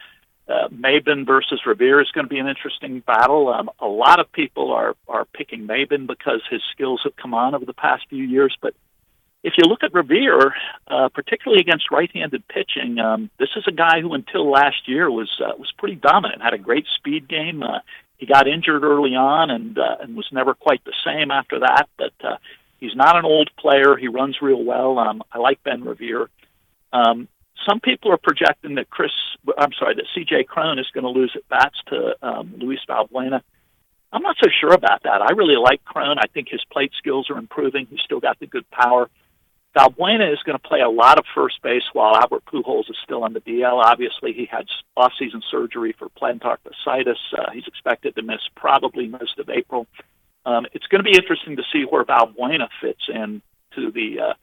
uh, Maybin versus Revere is going to be an interesting battle. Um, a lot of people are are picking Maybin because his skills have come on over the past few years, but if you look at Revere, uh, particularly against right-handed pitching, um, this is a guy who until last year was uh, was pretty dominant. Had a great speed game. Uh, he got injured early on and uh, and was never quite the same after that. But uh, he's not an old player. He runs real well. Um, I like Ben Revere. Um, some people are projecting that Chris, I'm sorry, that C.J. Cron is going to lose at bats to um, Luis Valbuena. I'm not so sure about that. I really like Cron. I think his plate skills are improving. He's still got the good power. Valbuena is going to play a lot of first base while Albert Pujols is still on the DL. Obviously, he had off-season surgery for plantar fasciitis. Uh, he's expected to miss probably most of April. Um, it's going to be interesting to see where Valbuena fits in to the uh,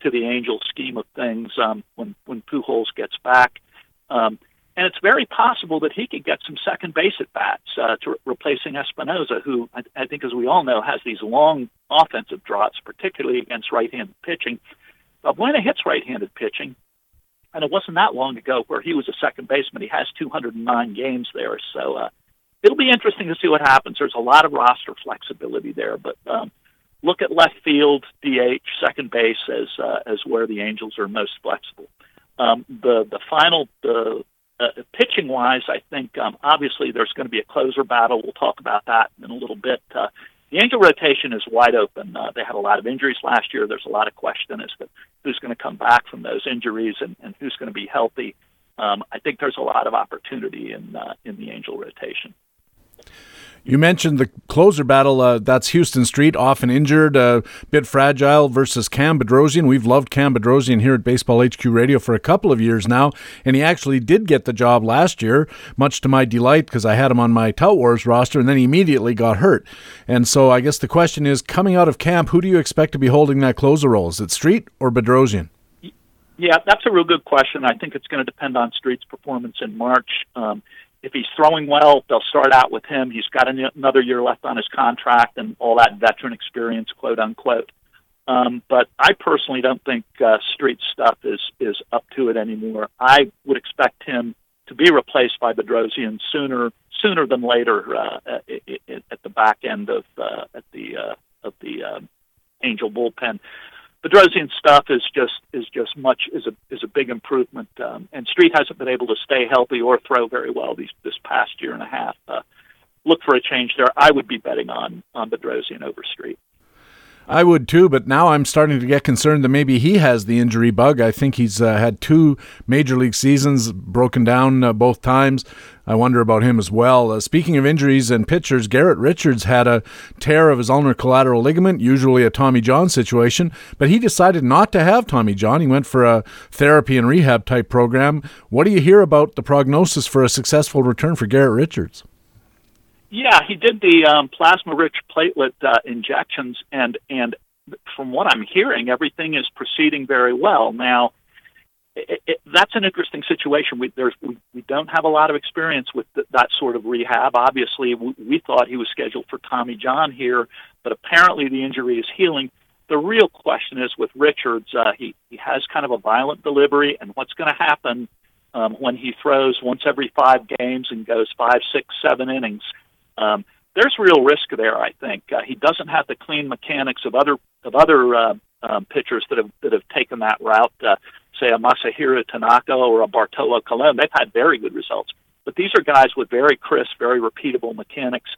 to the Angel scheme of things um, when when Pujols gets back. Um, and it's very possible that he could get some second base at bats uh, to re- replacing Espinosa, who I, I think, as we all know, has these long offensive droughts, particularly against right-handed pitching. Valbuena hits right-handed pitching, and it wasn't that long ago where he was a second baseman. He has 209 games there, so uh, it'll be interesting to see what happens. There's a lot of roster flexibility there, but um, look at left field, DH, second base as uh, as where the Angels are most flexible. Um, the the final the uh, pitching wise, I think um, obviously there's going to be a closer battle. We'll talk about that in a little bit. Uh, the Angel rotation is wide open. Uh, they had a lot of injuries last year. There's a lot of question as to who's going to come back from those injuries and, and who's going to be healthy. Um, I think there's a lot of opportunity in uh, in the Angel rotation. You mentioned the closer battle. Uh, that's Huston Street, often injured, a uh, bit fragile, versus Cam Bedrosian. We've loved Cam Bedrosian here at Baseball HQ Radio for a couple of years now, and he actually did get the job last year, much to my delight because I had him on my Tout Wars roster, and then he immediately got hurt. And so I guess the question is, coming out of camp, who do you expect to be holding that closer role? Is it Street or Bedrosian? Yeah, that's a real good question. I think it's going to depend on Street's performance in March. Um, if he's throwing well, they'll start out with him. He's got another year left on his contract and all that veteran experience, quote unquote. Um, but I personally don't think uh, Street stuff is is up to it anymore. I would expect him to be replaced by Bedrosian sooner sooner than later uh, at, at the back end of uh, at the uh, of the uh, Angel bullpen. Bedrosian stuff is just is just much is a is a big improvement. Um, and Street hasn't been able to stay healthy or throw very well these this past year and a half. Uh, look for a change there. I would be betting on on Bedrosian over Street. I would too, but now I'm starting to get concerned that maybe he has the injury bug. I think he's uh, had two major league seasons broken down uh, both times. I wonder about him as well. Uh, speaking of injuries and pitchers, Garrett Richards had a tear of his ulnar collateral ligament, usually a Tommy John situation, but he decided not to have Tommy John. He went for a therapy and rehab type program. What do you hear about the prognosis for a successful return for Garrett Richards? Yeah, he did the um, plasma-rich platelet uh, injections, and and from what I'm hearing, everything is proceeding very well. Now, it, it, that's an interesting situation. We, there's, we, we don't have a lot of experience with th- that sort of rehab. Obviously, we, we thought he was scheduled for Tommy John here, but apparently the injury is healing. The real question is with Richards. Uh, he he has kind of a violent delivery, and what's going to happen um, when he throws once every five games and goes five, six, seven innings? Um, there's real risk there. I think uh, he doesn't have the clean mechanics of other of other uh, um, pitchers that have that have taken that route. Uh, say a Masahiro Tanaka or a Bartolo Colon. They've had very good results, but these are guys with very crisp, very repeatable mechanics.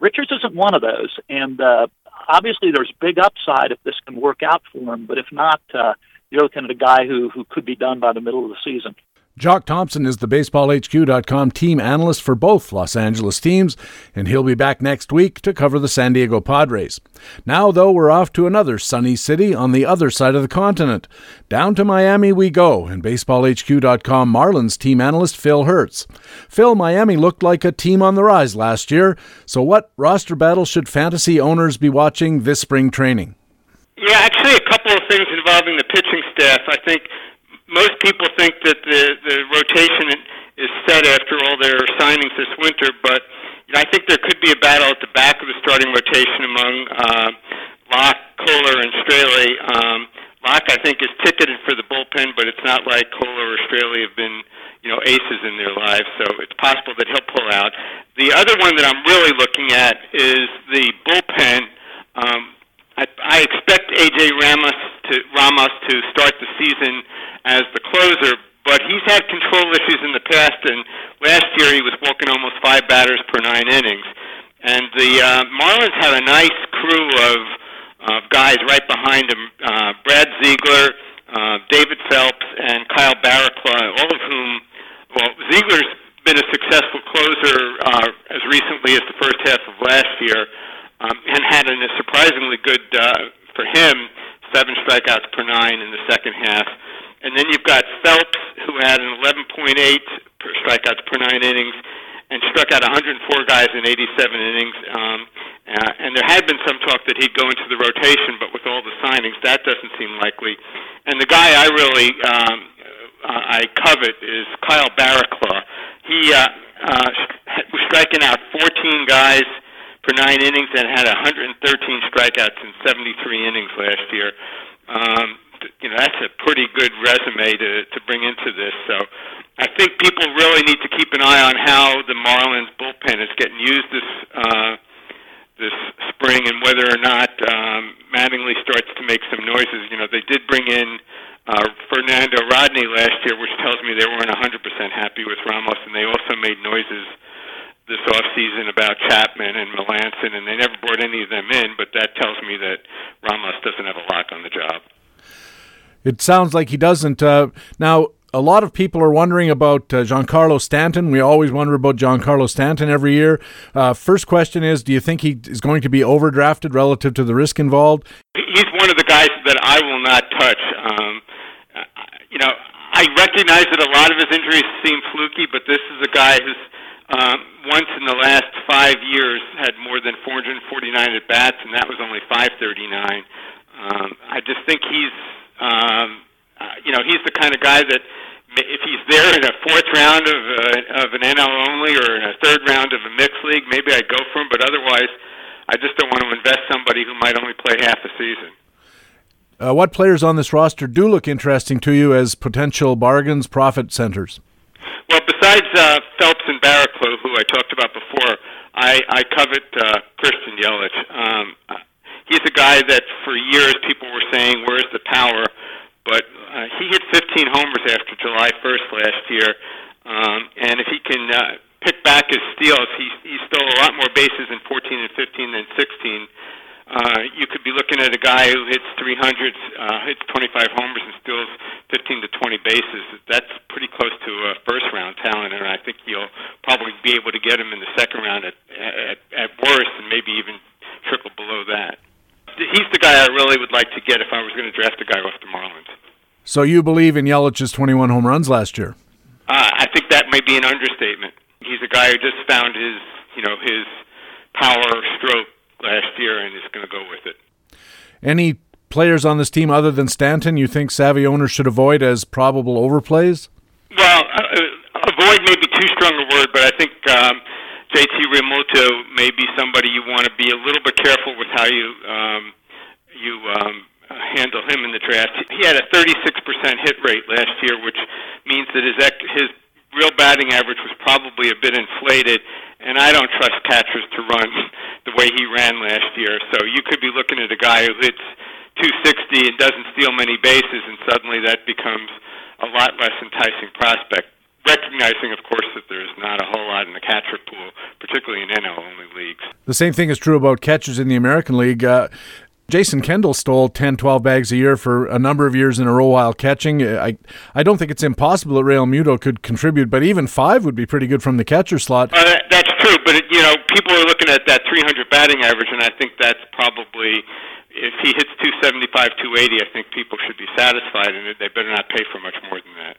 Richards isn't one of those, and uh, obviously there's big upside if this can work out for him. But if not, uh, you're looking at a guy who who could be done by the middle of the season. Jock Thompson is the BaseballHQ.com team analyst for both Los Angeles teams, and he'll be back next week to cover the San Diego Padres. Now, though, we're off to another sunny city on the other side of the continent. Down to Miami we go, and BaseballHQ.com Marlins team analyst Phil Hertz. Phil, Miami looked like a team on the rise last year, so what roster battle should fantasy owners be watching this spring training? Yeah, actually, a couple of things involving the pitching staff. I think most people think that the the rotation is set after all their signings this winter, but you know, I think there could be a battle at the back of the starting rotation among uh, Locke, Koehler, and Straily. Um, Locke, I think, is ticketed for the bullpen, but it's not like Koehler or Straily have been you know aces in their lives, so it's possible that he'll pull out. The other one that I'm really looking at is the bullpen. Um, I, I expect AJ Ramos to Ramos to start the season as the closer, but he's had control issues in the past, and last year he was walking almost five batters per nine innings. And the uh, Marlins have a nice crew of uh, guys right behind him: uh, Brad Ziegler, uh, David Phelps, and Kyle Barraclough, all of whom, well, Ziegler's been a successful closer uh, as recently as the first half of last year, um, and had a surprisingly good uh, for him seven strikeouts per nine in the second half. And then you've got Phelps, who had an 11.8 per strikeouts per nine innings, and struck out 104 guys in 87 innings. Um, uh, and there had been some talk that he'd go into the rotation, but with all the signings, that doesn't seem likely. And the guy I really um, uh, I covet is Kyle Barraclough. He uh, uh, was striking out 14 guys per nine innings and had 113 strikeouts in 73 innings last year. Um, you know that's a pretty good resume to to bring into this. So I think people really need to keep an eye on how the Marlins bullpen is getting used this uh, this spring and whether or not um, Mattingly starts to make some noises. You know they did bring in uh, Fernando Rodney last year, which tells me they weren't 100% happy with Ramos, and they also made noises this off season about Chapman and Melancon, and they never brought any of them in. But that tells me that Ramos doesn't have a lock on the job. It sounds like he doesn't. Uh, now, a lot of people are wondering about uh, Giancarlo Stanton. We always wonder about Giancarlo Stanton every year. Uh, first question is Do you think he is going to be overdrafted relative to the risk involved? He's one of the guys that I will not touch. Um, you know, I recognize that a lot of his injuries seem fluky, but this is a guy who's once in the last five years had more than 449 at bats, and that was only 539. Um, I just think he's um, uh, you know, he's the kind of guy that if he's there in a fourth round of uh, of an NL only or in a third round of a mixed league, maybe I'd go for him. But otherwise, I just don't want to invest somebody who might only play half a season. Uh, what players on this roster do look interesting to you as potential bargains, profit centers? Well, besides uh, Phelps and Barraclough, who I talked about before, I, I covet uh, Christian Yelich. Um, he's a guy that for years people were saying, "Where's the power?" But uh, he hit 15 homers after July 1st last year, um, and if he can uh, pick back his steals, he he stole a lot more bases in 14 and 15 than 16. Uh, you could be looking at a guy who hits 300, uh, hits 25 homers, and steals 15 to 20 bases. That's pretty close to a first round talent, and I think you'll probably be able to get him in the second round at at, at worst, and maybe even trickle below that he's the guy I really would like to get if I was going to draft a guy off the Marlins. So you believe in Yelich's 21 home runs last year? Uh, I think that may be an understatement. He's a guy who just found his, you know, his power stroke last year and is going to go with it. Any players on this team other than Stanton you think savvy owners should avoid as probable overplays? Well, uh, uh avoid may be too strong a word, but I think um, JT Realmuto may be somebody you want to be a little bit careful with how you um, you um, handle him in the draft. He had a 36% hit rate last year, which means that his his real batting average was probably a bit inflated. And I don't trust catchers to run the way he ran last year. So you could be looking at a guy who hits 260 and doesn't steal many bases, and suddenly that becomes a lot less enticing prospect recognizing, of course, that there's not a whole lot in the catcher pool, particularly in NL only leagues. The same thing is true about catchers in the American League. Uh, Jason Kendall stole 10, 12 bags a year for a number of years in a row while catching. I, I don't think it's impossible that Realmuto could contribute, but even five would be pretty good from the catcher slot. Uh, that's true, but it, you know, people are looking at that 300 batting average, and I think that's probably if he hits 275, 280, I think people should be satisfied, and they better not pay for much more than that.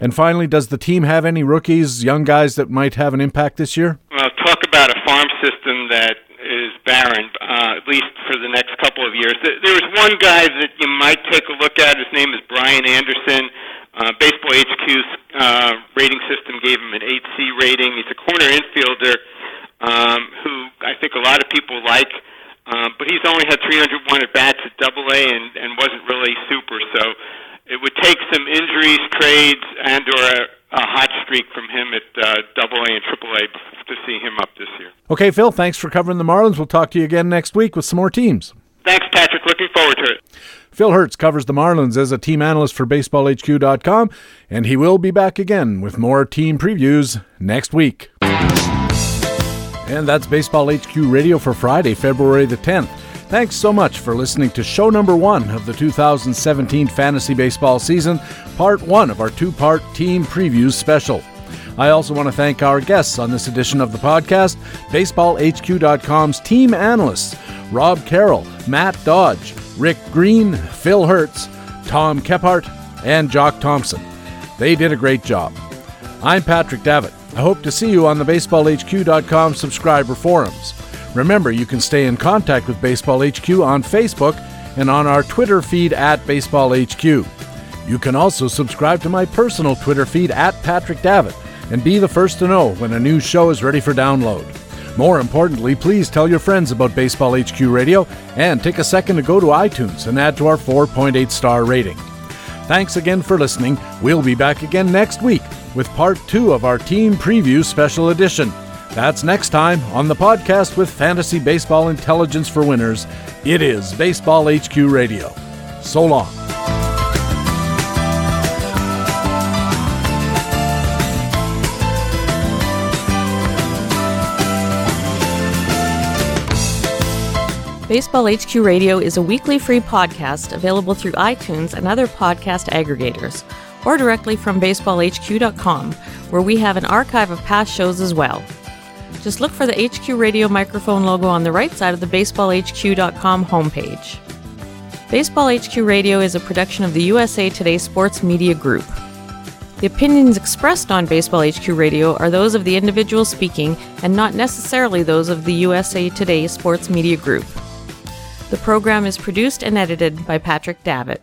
And finally, does the team have any rookies, young guys that might have an impact this year? Well, talk about a farm system that is barren, uh, least for the next couple of years. There was one guy that you might take a look at. His name is Brian Anderson. Uh, Baseball HQ's uh, rating system gave him an 8C rating. He's a corner infielder um, who I think a lot of people like. Um, but he's only had 301 at bats at Double A and, and wasn't really super. So it would take some injuries, trades, and or a, hot streak from him at uh, Double A and Triple A to see him up this year. Okay, Phil. Thanks for covering the Marlins. We'll talk to you again next week with some more teams. Thanks, Patrick. Looking forward to it. Phil Hertz covers the Marlins as a team analyst for BaseballHQ.com, and he will be back again with more team previews next week. And that's Baseball HQ Radio for Friday, February the 10th. Thanks so much for listening to show number one of the 2017 fantasy baseball season, part one of our two part team previews special. I also want to thank our guests on this edition of the podcast BaseballHQ.com's team analysts Rob Carroll, Matt Dodge, Rick Green, Phil Hertz, Tom Kephart, and Jock Thompson. They did a great job. I'm Patrick Davitt. I hope to see you on the BaseballHQ.com subscriber forums. Remember, you can stay in contact with Baseball HQ on Facebook and on our Twitter feed at BaseballHQ. You can also subscribe to my personal Twitter feed at Patrick Davitt and be the first to know when a new show is ready for download. More importantly, please tell your friends about Baseball HQ Radio and take a second to go to iTunes and add to our 4.8 star rating. Thanks again for listening. We'll be back again next week with part two of our Team Preview Special Edition. That's next time on the podcast with Fantasy Baseball Intelligence for Winners. It is Baseball HQ Radio. So long. Baseball HQ Radio is a weekly free podcast available through iTunes and other podcast aggregators, or directly from baseballhq.com, where we have an archive of past shows as well. Just look for the HQ Radio microphone logo on the right side of the baseballhq.com homepage. Baseball HQ Radio is a production of the USA Today Sports Media Group. The opinions expressed on Baseball HQ Radio are those of the individual speaking and not necessarily those of the USA Today Sports Media Group. The program is produced and edited by Patrick Davitt.